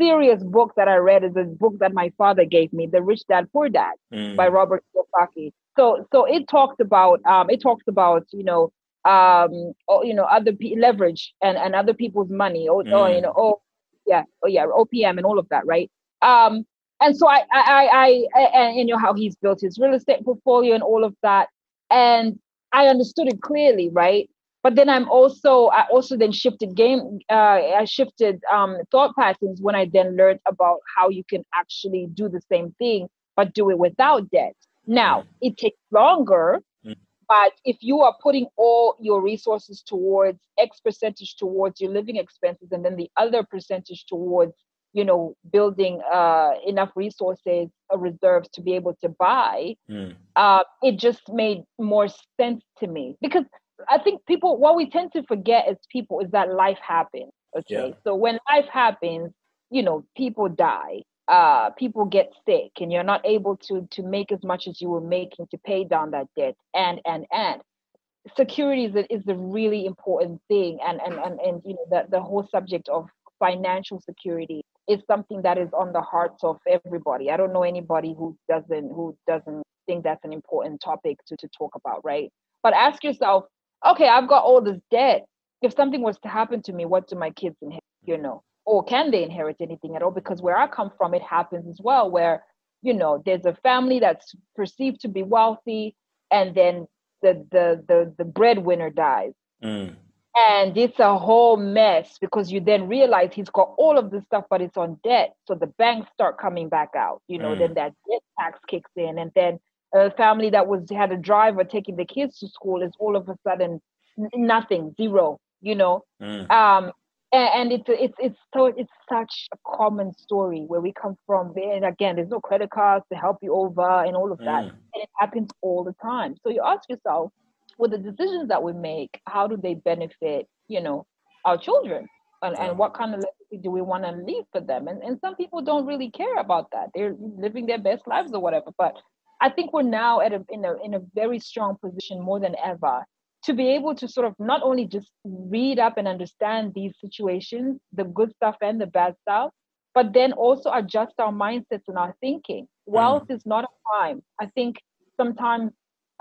serious book that I read is a book that my father gave me, The Rich Dad Poor Dad Mhm. by Robert Kiyosaki. So, so it talks about, um, it talks about, you know, um, oh, you know, other leverage and, and other people's money, or, or Mm. you know, oh, yeah, oh yeah, OPM and all of that, right? Um, and so I, I, I, I, and you know how he's built his real estate portfolio and all of that, and I understood it clearly, right? But then I'm also, I also then shifted game, uh, I shifted um, thought patterns when I then learned about how you can actually do the same thing, but do it without debt. Now it takes longer, Mm. but if you are putting all your resources towards X percentage towards your living expenses, and then the other percentage towards you know building uh, enough resources uh, reserves to be able to buy Mhm. uh, it just made more sense to me because i think people what we tend to forget as people is that life happens okay Yeah. so when life happens you know people die uh, people get sick and you're not able to to make as much as you were making to pay down that debt and and and security is a, is a really important thing. And and and, and you know the, the whole subject of financial security is something that is on the hearts of everybody. I don't know anybody who doesn't who doesn't think that's an important topic to, to talk about right? But ask yourself okay i've got all this debt. If something was to happen to me what do my kids inherit you know or can they inherit anything at all because where i come from it happens as well where you know there's a family that's perceived to be wealthy and then the the the, the breadwinner dies Mhm. and it's a whole mess because you then realize he's got all of this stuff but it's on debt so the banks start coming back out you know Mm. then that debt tax kicks in and then a family that was had a driver taking the kids to school is all of a sudden nothing zero you know Mhm. um and, it's it's it's so it's such a common story where we come from. And again there's no credit cards to help you over and all of that. Mm. and it happens all the time. So you ask yourself with the decisions that we make how do they benefit you know our children? And, and what kind of legacy do we want to leave for them? And, and some people don't really care about that. They're living their best lives or whatever. But i think we're now at a in a in a very strong position more than ever to be able to sort of not only just read up and understand these situations the good stuff and the bad stuff but then also adjust our mindsets and our thinking. Wealth is not a crime. I think sometimes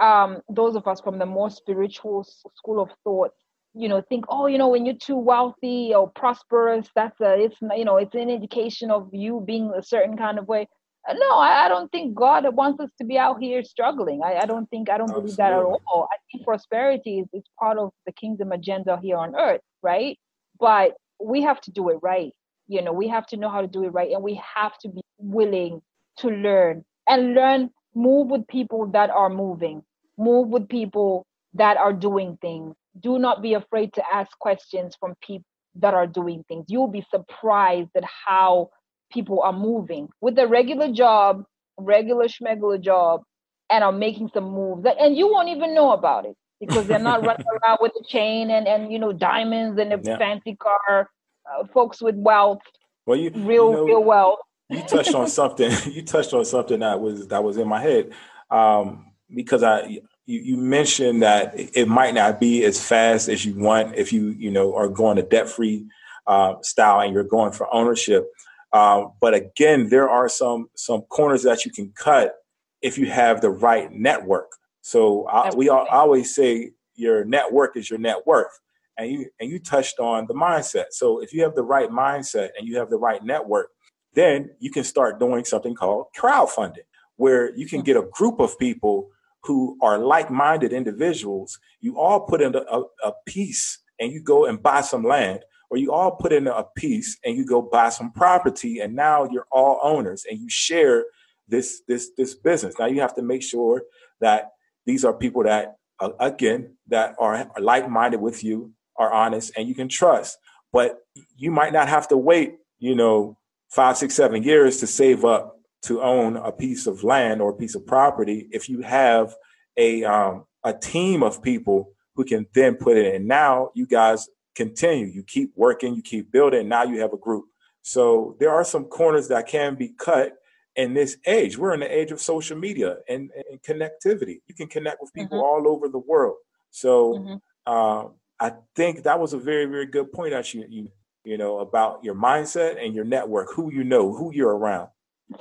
um, those of us from the more spiritual s- school of thought, you know, think, oh, you know, when you're too wealthy or prosperous, that's a, it's, you know, it's an indication of you being a certain kind of way. No, I, I don't think God wants us to be out here struggling. I, I don't think, I don't believe that at all. I think prosperity is, is part of the kingdom agenda here on earth, right? But we have to do it right. You know, we have to know how to do it right. And we have to be willing to learn and learn, move with people that are moving move with people that are doing things. Do not be afraid to ask questions from people that are doing things. You'll be surprised at how people are moving with a regular job, regular schmegular job, and are making some moves. And you won't even know about it because they're not running around with a chain and, and you know diamonds and a Yeah. fancy car. Uh, folks with wealth, Well, you real you know, real wealth. you touched on something. You touched on something that was that was in my head um, because I you, you mentioned that it might not be as fast as you want if you you know are going a debt free uh, style and you're going for ownership. Um, but again, there are some some corners that you can cut if you have the right network. So I, we all, always say your network is your net worth, and you and you touched on the mindset. So if you have the right mindset and you have the right network, then you can start doing something called crowdfunding, where you can get a group of people who are like-minded individuals, you all put in a, a piece and you go and buy some land, or you all put in a piece and you go buy some property, and now you're all owners and you share this this this business. Now you have to make sure that these are people that uh, again that are, are like-minded with you, are honest, and you can trust. But you might not have to wait, you know, five, six, seven years to save up to own a piece of land or a piece of property if you have a um, a team of people who can then put it in. Now you guys continue, you keep working, you keep building. Now you have a group. So there are some corners that can be cut in this age. We're in the age of social media and, and connectivity. You can connect with people mm-hmm. all over the world. So mm-hmm. uh, I think that was a very, very good point that you, you you know about your mindset and your network, who you know, who you're around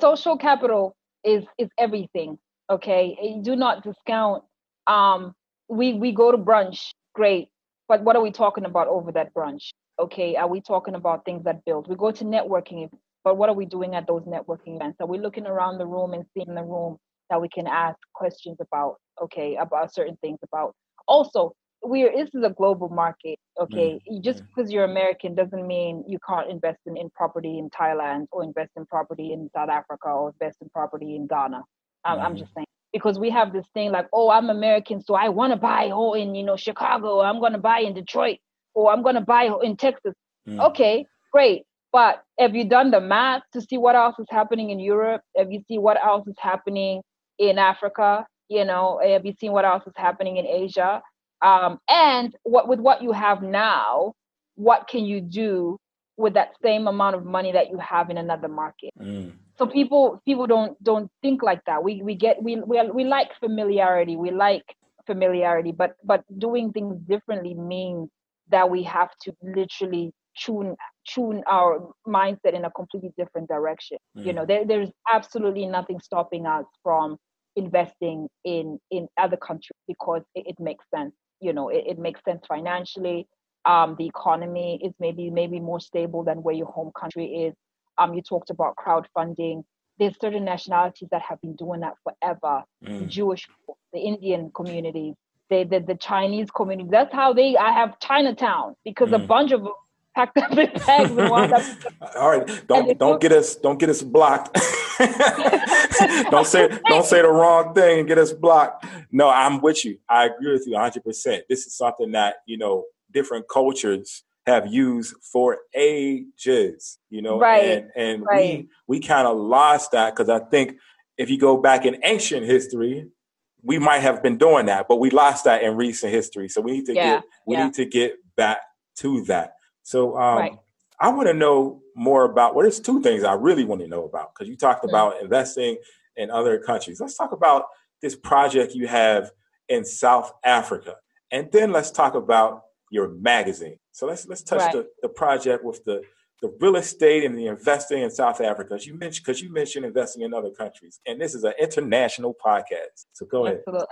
social capital is is everything. Okay, do not discount. Um, we we go to brunch, great, but what are we talking about over that brunch? Okay, are we talking about things that build? We go to networking, but what are we doing at those networking events? Are we looking around the room and seeing the room that we can ask questions about? Okay, about certain things about. Also, we're this is a global market okay mm. just because you're american doesn't mean you can't invest in, in property in thailand or invest in property in south africa or invest in property in ghana I'm, mm. I'm just saying because we have this thing like oh i'm american so i want to buy oh in you know chicago i'm going to buy in detroit or i'm going to buy in texas. Mm. okay great. But have you done the math to see what else is happening in europe? Have you seen what else is happening in africa you know? Have you seen what else is happening in asia? Um, and what with what you have now what can you do with that same amount of money that you have in another market? Mm. So people people don't don't think like that. We we get we, we we like familiarity. We like familiarity but but doing things differently means that we have to literally tune tune our mindset in a completely different direction. Mm. you know there, there's absolutely nothing stopping us from investing in in other countries because it, it makes sense. You know it, it makes sense financially. Um, the economy is maybe maybe more stable than where your home country is um, you talked about crowdfunding there's certain nationalities that have been doing that forever mm. the jewish the indian communities the, the, the chinese community that's how they i have chinatown because mm. a bunch of packed up in bags and wound up. All right, don't don't get us don't get us blocked. don't say don't say the wrong thing and get us blocked. No, I'm with you. I agree with you 100. percent This is something that you know different cultures have used for ages. You know, right? And, and right. we we kind of lost that because I think if you go back in ancient history, we might have been doing that, but we lost that in recent history. So we need to yeah, get we yeah. need to get back to that. So um, right. I want to know more about. Well, there's two things I really want to know about because you talked mm-hmm. about investing in other countries. Let's talk about this project you have in South Africa, and then let's talk about your magazine. So let's let's touch right. the, the project with the the real estate and the investing in South Africa. As you mentioned, because you mentioned investing in other countries, and this is an international podcast. So go ahead. Absolutely.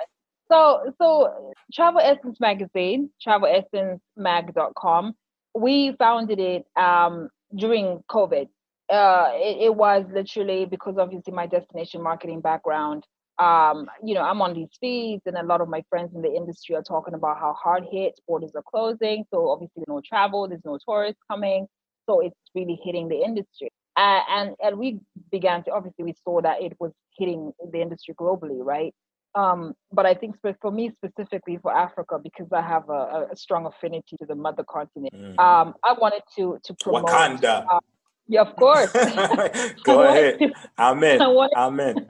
So, so Travel Essence Magazine, travelessencemag.com we founded it um, during COVID. Uh, it, it, was literally because obviously my destination marketing background. Um, you know, I'm on these feeds, and a lot of my friends in the industry are talking about how hard hit borders are closing. So obviously, no travel, there's no tourists coming, so it's really hitting the industry. Uh, and and we began to obviously we saw that it was hitting the industry globally, right? Um, but I think for me specifically for Africa, because I have a, a strong affinity to the mother continent, mm. um, I wanted to to promote. Wakanda. Uh, yeah, of course. Go ahead. To, Amen. I wanted, Amen.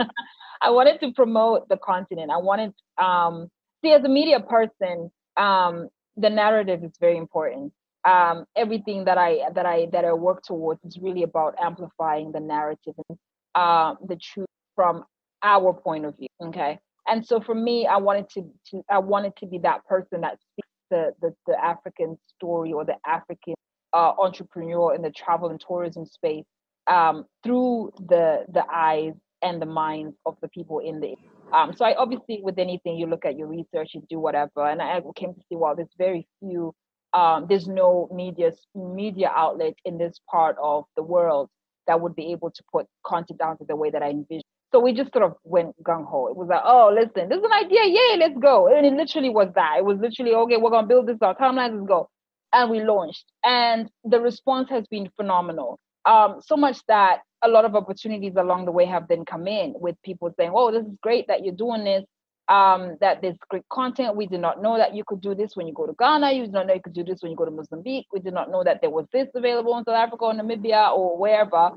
I wanted to promote the continent. I wanted um, see as a media person, um, the narrative is very important. Um, everything that I that I that I work towards is really about amplifying the narrative and uh, the truth from our point of view. Okay, and so for me i wanted to, to i wanted to be that person that speaks the the, the african story or the african uh, entrepreneur in the travel and tourism space um, through the the eyes and the minds of the people in the um, so I obviously with anything you look at your research, you do whatever, and I came to see well, there's very few, um, there's no media media outlet in this part of the world that would be able to put content down to the way that I envision. So we just sort of went gung ho. It was like, oh, listen, this is an idea, yay, let's go. And it literally was that. It was literally, okay, we're gonna build this, our timelines, let's go. And we launched. And the response has been phenomenal. Um, so much that a lot of opportunities along the way have then come in with people saying, oh, this is great that you're doing this. Um, that there's great content. We did not know that you could do this when you go to Ghana. You did not know you could do this when you go to Mozambique. We did not know that there was this available in South Africa or Namibia or wherever.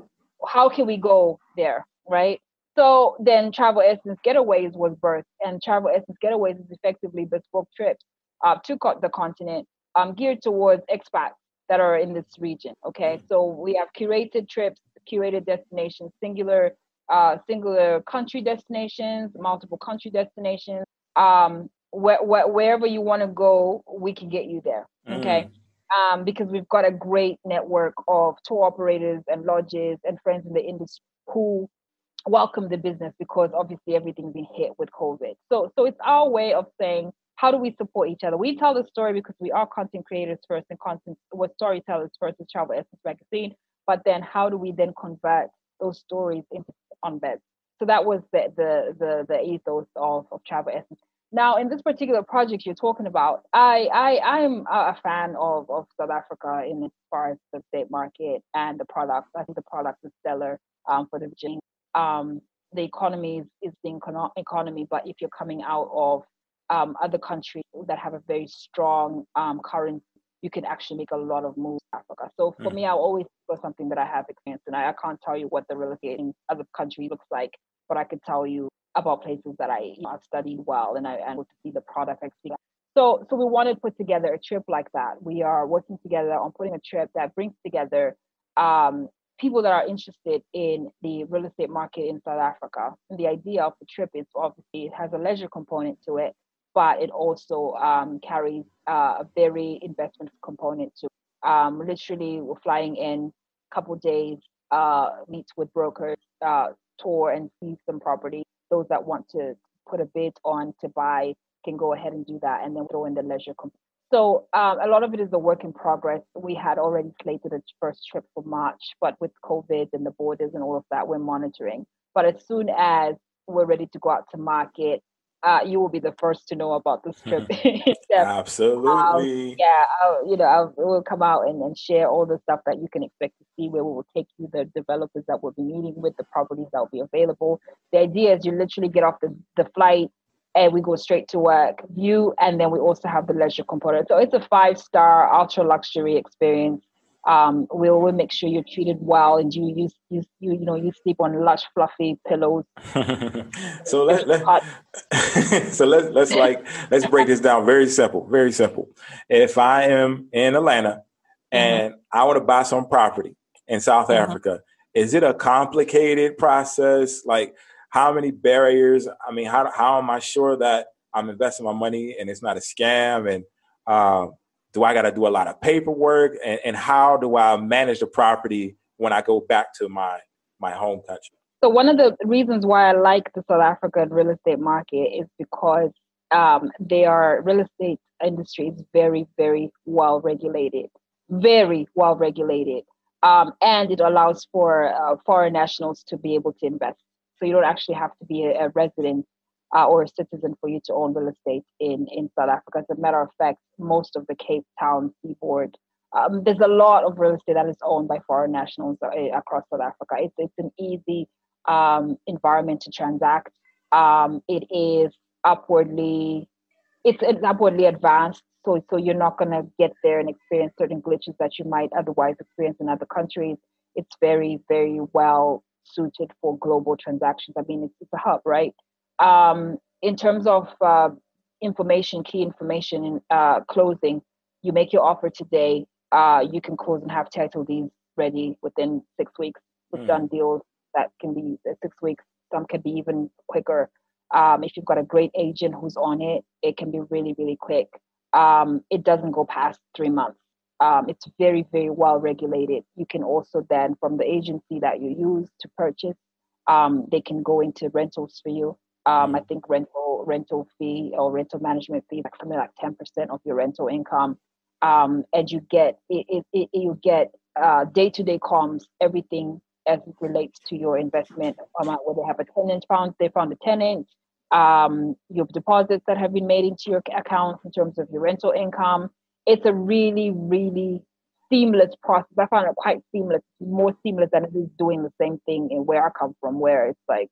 How can we go there, right? So then Travel Essence Getaways was birthed, and Travel Essence Getaways is effectively bespoke trips uh, to the continent um, geared towards expats that are in this region. Okay, so we have curated trips, curated destinations, singular, uh, singular country destinations, multiple country destinations. Um, wh- wh- wherever you want to go, we can get you there. Okay. Mm. Um, because we've got a great network of tour operators and lodges and friends in the industry who welcome the business because obviously everything's been hit with COVID. So so it's our way of saying how do we support each other? We tell the story because we are content creators first and content what storytellers first as Travel Essence Magazine. But then how do we then convert those stories into on beds? So that was the the the, the ethos of, of Travel Essence. Now, in this particular project you're talking about, I I I'm a fan of, of South Africa in as far as the state market and the products. I think the product is stellar um, for the Virginia um, the economy is, is the economy, but if you're coming out of um, other countries that have a very strong um, currency, you can actually make a lot of moves in Africa. So for mm. me, I always for something that I have experienced, and I, I, can't tell you what the real estate in other countries looks like, but I could tell you about places that I you know, I've studied well and I and to see the product experience. So so we wanted to put together a trip like that. We are working together on putting a trip that brings together um, people that are interested in the real estate market in South Africa. And the idea of the trip is obviously it has a leisure component to it, but it also um, carries uh, a very investment component to. Um, literally, we're flying in a couple days, uh, meet with brokers, uh, tour and see some property. Those that want to put a bid on to buy can go ahead and do that, and then throw in the leisure component so um, a lot of it is a work in progress. We had already slated a first trip for March, but with COVID and the borders and all of that, we're monitoring. But as soon as we're ready to go out to market, uh, you will be the first to know about this trip. Absolutely. Um, yeah, I'll, you know, I'll, we'll come out and, and share all the stuff that you can expect to see. Where we will take you the developers that we'll be meeting with, the properties that will be available. The idea is you literally get off the, the flight and we go straight to work view and then we also have the leisure component so it's a five star ultra luxury experience um, we'll, we'll make sure you're treated well and you you you you, you know you sleep on lush fluffy pillows so let, let so let's let's like let's break this down very simple very simple if i am in atlanta and mm-hmm. i want to buy some property in south mm-hmm. africa is it a complicated process like how many barriers? I mean, how how am I sure that I'm investing my money and it's not a scam? And uh, do I got to do a lot of paperwork? And, and how do I manage the property when I go back to my my home country? So one of the reasons why I like the South African real estate market is because um, their real estate industry is very, very well regulated, very well regulated, um, and it allows for uh, foreign nationals to be able to invest so you don't actually have to be a, a resident uh, or a citizen for you to own real estate in, in South Africa. As a matter of fact, most of the Cape Town seaboard, um, there's a lot of real estate that is owned by foreign nationals uh, across South Africa. It's, it's an easy um, environment to transact. Um, it is upwardly, it's, it's upwardly advanced. So, so you're not going to get there and experience certain glitches that you might otherwise experience in other countries. It's very, very well suited for global transactions. I mean, it's, it's a hub, right? Um, in terms of uh, information, key information in uh, closing, you make your offer today, uh, you can close and have title deeds ready within six weeks. We've mm. done deals that can be uh, six weeks. Some can be even quicker. Um, if you've got a great agent who's on it, it can be really, really quick. Um, it doesn't go past three months um, it's very very well regulated you can also then from the agency that you use to purchase um, they can go into rentals for you um, i mm. think rental rental fee or rental management fee like something like 10% of your rental income um, and you get it, it, it you get uh, day-to-day comms everything as it relates to your investment amount, where they have a tenant found, they found a tenant, um, your deposits that have been made into your account in terms of your rental income. It's a really, really seamless process. I found it quite seamless, more seamless than it is doing the same thing in where I come from, where it's like,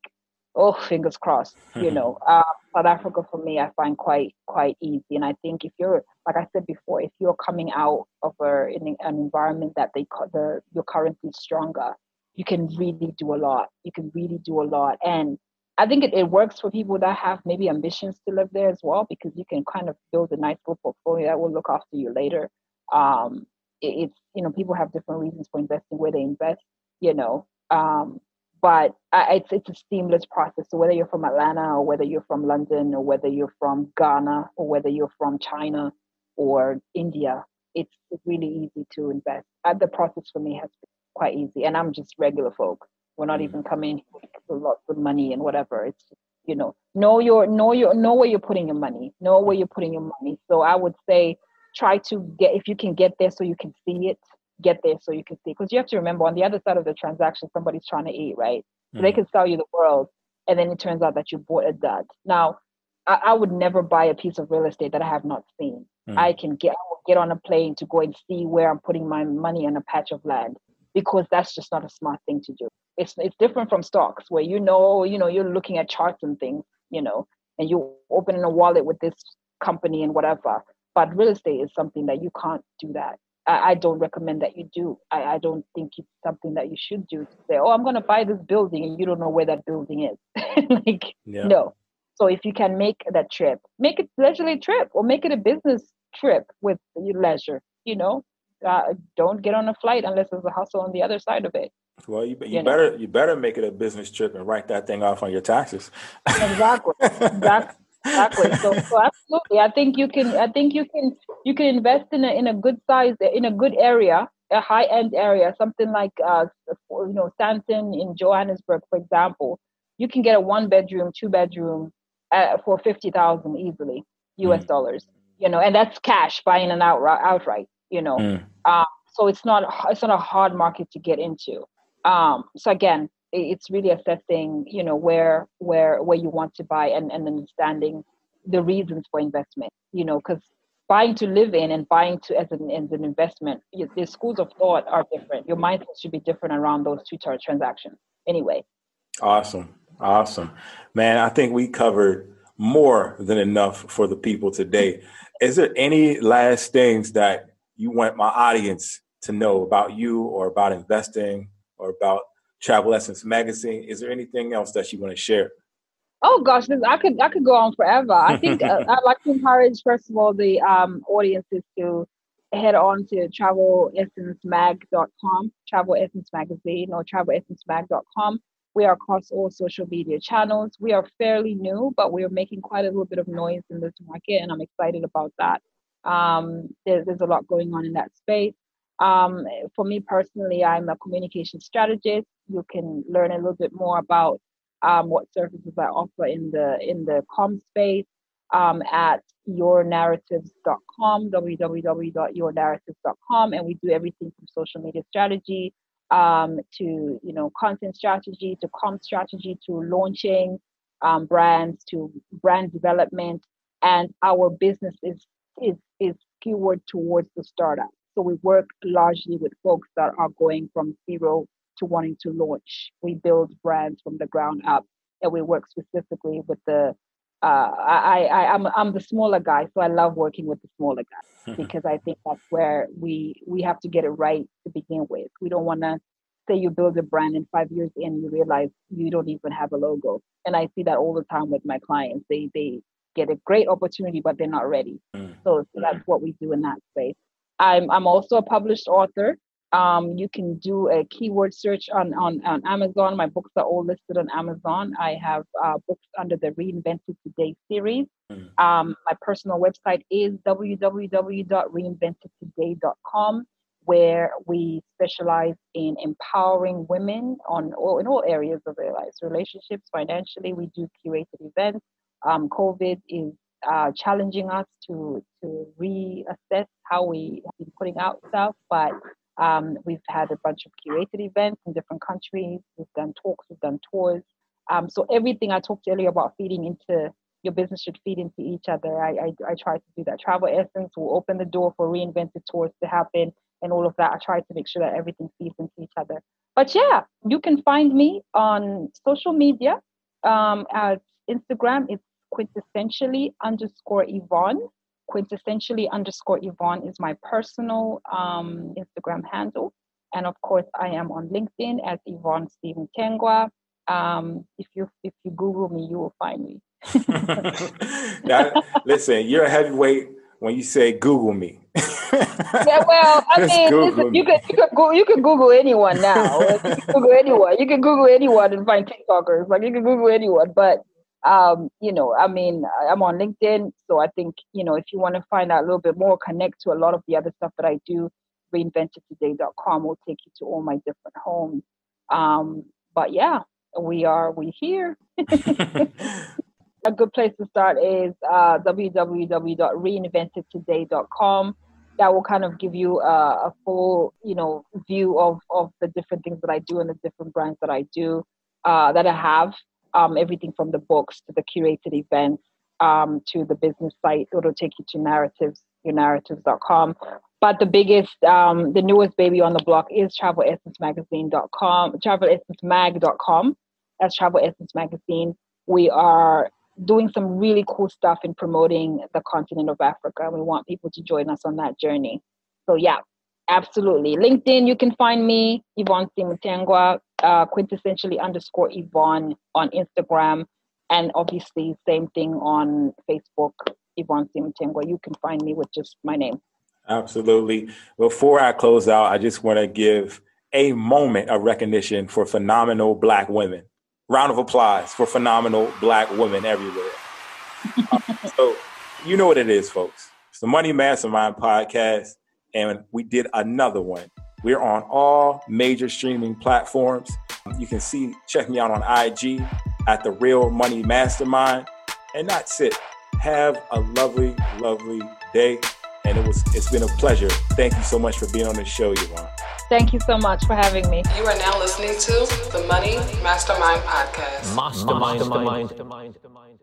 oh, fingers crossed. You know, uh, South Africa for me, I find quite quite easy. And I think if you're, like I said before, if you're coming out of a, in an environment that they the your currency is stronger, you can really do a lot. You can really do a lot, and I think it, it works for people that have maybe ambitions to live there as well because you can kind of build a nice little portfolio that will look after you later. Um, it, it's you know people have different reasons for investing where they invest, you know. Um, but it's it's a seamless process. So whether you're from Atlanta or whether you're from London or whether you're from Ghana or whether you're from China or India, it's it's really easy to invest. Uh, the process for me has been quite easy, and I'm just regular folk. We're not even coming with lots of money and whatever. It's you know know your know your know where you're putting your money. Know where you're putting your money. So I would say try to get if you can get there so you can see it get there so you can see because you have to remember on the other side of the transaction somebody's trying to eat right so mm. they can sell you the world and then it turns out that you bought a dud now I, I, would never buy a piece of real estate that i have not seen mm. i can get I will get on a plane to go and see where i'm putting my money on a patch of land because that's just not a smart thing to do it's it's different from stocks where you know you know you're looking at charts and things you know and you opening a wallet with this company and whatever but real estate is something that you can't do that. I, I don't recommend that you do. I, I don't think it's something that you should do to say, oh, I'm going to buy this building and you don't know where that building is. like, yeah. no. So if you can make that trip, make it leisurely trip or make it a business trip with your leisure, you know, uh, don't get on a flight unless there's a hustle on the other side of it. Well, you, you, you better know? you better make it a business trip and write that thing off on your taxes. exactly. Exactly exactly. So, so absolutely, I think you can. I think you can. You can invest in a in a good size in a good area, a high end area, something like uh, you know, Sandton in Johannesburg, for example. You can get a one bedroom, two bedroom uh, for fifty thousand easily U.S. Mm. dollars. You know, and that's cash buying an outright. outright you know, mm. um, so it's not it's not a hard market to get into. Um, so again, it's really assessing you know where where where you want to buy and, and understanding the reasons for investment you know because buying to live in and buying to as an as an investment the schools of thought are different. Your mindset should be different around those two transactions. Anyway. Awesome. Awesome. Man i think we covered more than enough for the people today. Is there any last things that you want my audience to know about you or about investing or about Travel Essence Magazine. Is there anything else that you want to share? Oh gosh, this, I could I could go on forever. I think uh, I'd like to encourage first of all the um, audiences to head on to travelessencemag.com, Travel Essence Magazine or travelessencemag.com. We are across all social media channels. We are fairly new, but we're making quite a little bit of noise in this market, and I'm excited about that. Um, there, there's a lot going on in that space. Um, for me personally, I'm a communication strategist. You can learn a little bit more about um, what services I offer in the in the com space um, at yournarratives.com, www.yournarratives.com, and we do everything from social media strategy um, to you know content strategy to com strategy to launching um, brands to brand development, and our business is is is keyword towards the startup. So we work largely with folks that are going from zero to wanting to launch. We build brands from the ground up, and we work specifically with the. Uh, I, I, I'm, I'm the smaller guy, so I love working with the smaller guys because I think that's where we we have to get it right to begin with. We don't want to say you build a brand and five years in you realize you don't even have a logo, and I see that all the time with my clients. They they get a great opportunity, but they're not ready. Mm. So, so that's what we do in that space. I'm, I'm also a published author. Um, you can do a keyword search on, on, on Amazon. My books are all listed on Amazon. I have uh, books under the Reinvented Today series. Mm. Um, my personal website is www.reinventedtoday.com, where we specialize in empowering women on all, in all areas of their lives, relationships, financially. We do curated events. Um, COVID is uh, challenging us to to reassess how we have been putting out stuff. But Um, we've had a bunch of curated events in different countries. We've done talks, we've done tours. Um, so everything I talked earlier about feeding into your business should feed into each other. I, I, I try to do that. Travel Essence will open the door for reinvented tours to happen and all of that. I try to make sure that everything feeds into each other. But yeah, you can find me on social media. Um, at Instagram, it's quintessentially underscore Yvonne. Quintessentially underscore Yvonne is my personal um, Instagram handle. And of course, I am on LinkedIn as Yvonne Stephen Tengwa. Um, if you if you Google me, you will find me. now, listen, you're a heavyweight when you say Google me. yeah, well, I mean, listen, you can you can go, you can Google anyone now. You can Google anyone. You can Google anyone and find TikTokers. Like you can Google anyone, but um, you know, I mean, I'm on LinkedIn, so I think you know if you want to find out a little bit more, connect to a lot of the other stuff that I do. Reinventedtoday.com will take you to all my different homes. Um, but yeah, we are we here. a good place to start is uh, www.reinventedtoday.com. That will kind of give you a, a, full, you know, view of, of the different things that I do and the different brands that I do, uh, that I have. Um, everything from the books to the curated events um, to the business site. It'll take you to narratives, yournarratives.com. But the biggest, um, the newest baby on the block is travelessencemagazine.com, travelessencemag.com. That's Travel Essence Magazine. We are doing some really cool stuff in promoting the continent of Africa. And we want people to join us on that journey. So yeah, absolutely. LinkedIn, you can find me, Yvonne Simutengwa, uh, quintessentially underscore Yvonne on Instagram. And obviously, same thing on Facebook, Yvonne Simutengwa. You can find me with just my name. Absolutely. Before I close out, I just want to give a moment of recognition for phenomenal Black women round of applause for phenomenal black women everywhere. um, so you know what it is, folks. It's the Money Mastermind podcast, and we did another one. We're on all major streaming platforms. You can see, check me out on IG at the Real Money Mastermind. And that's it. Have a lovely, lovely day. And it was it's been a pleasure. Thank you so much for being on the show, Yvonne. Thank you so much for having me. You are now listening to the Money Mastermind Podcast. Mastermind. Mastermind. Mastermind. Mastermind.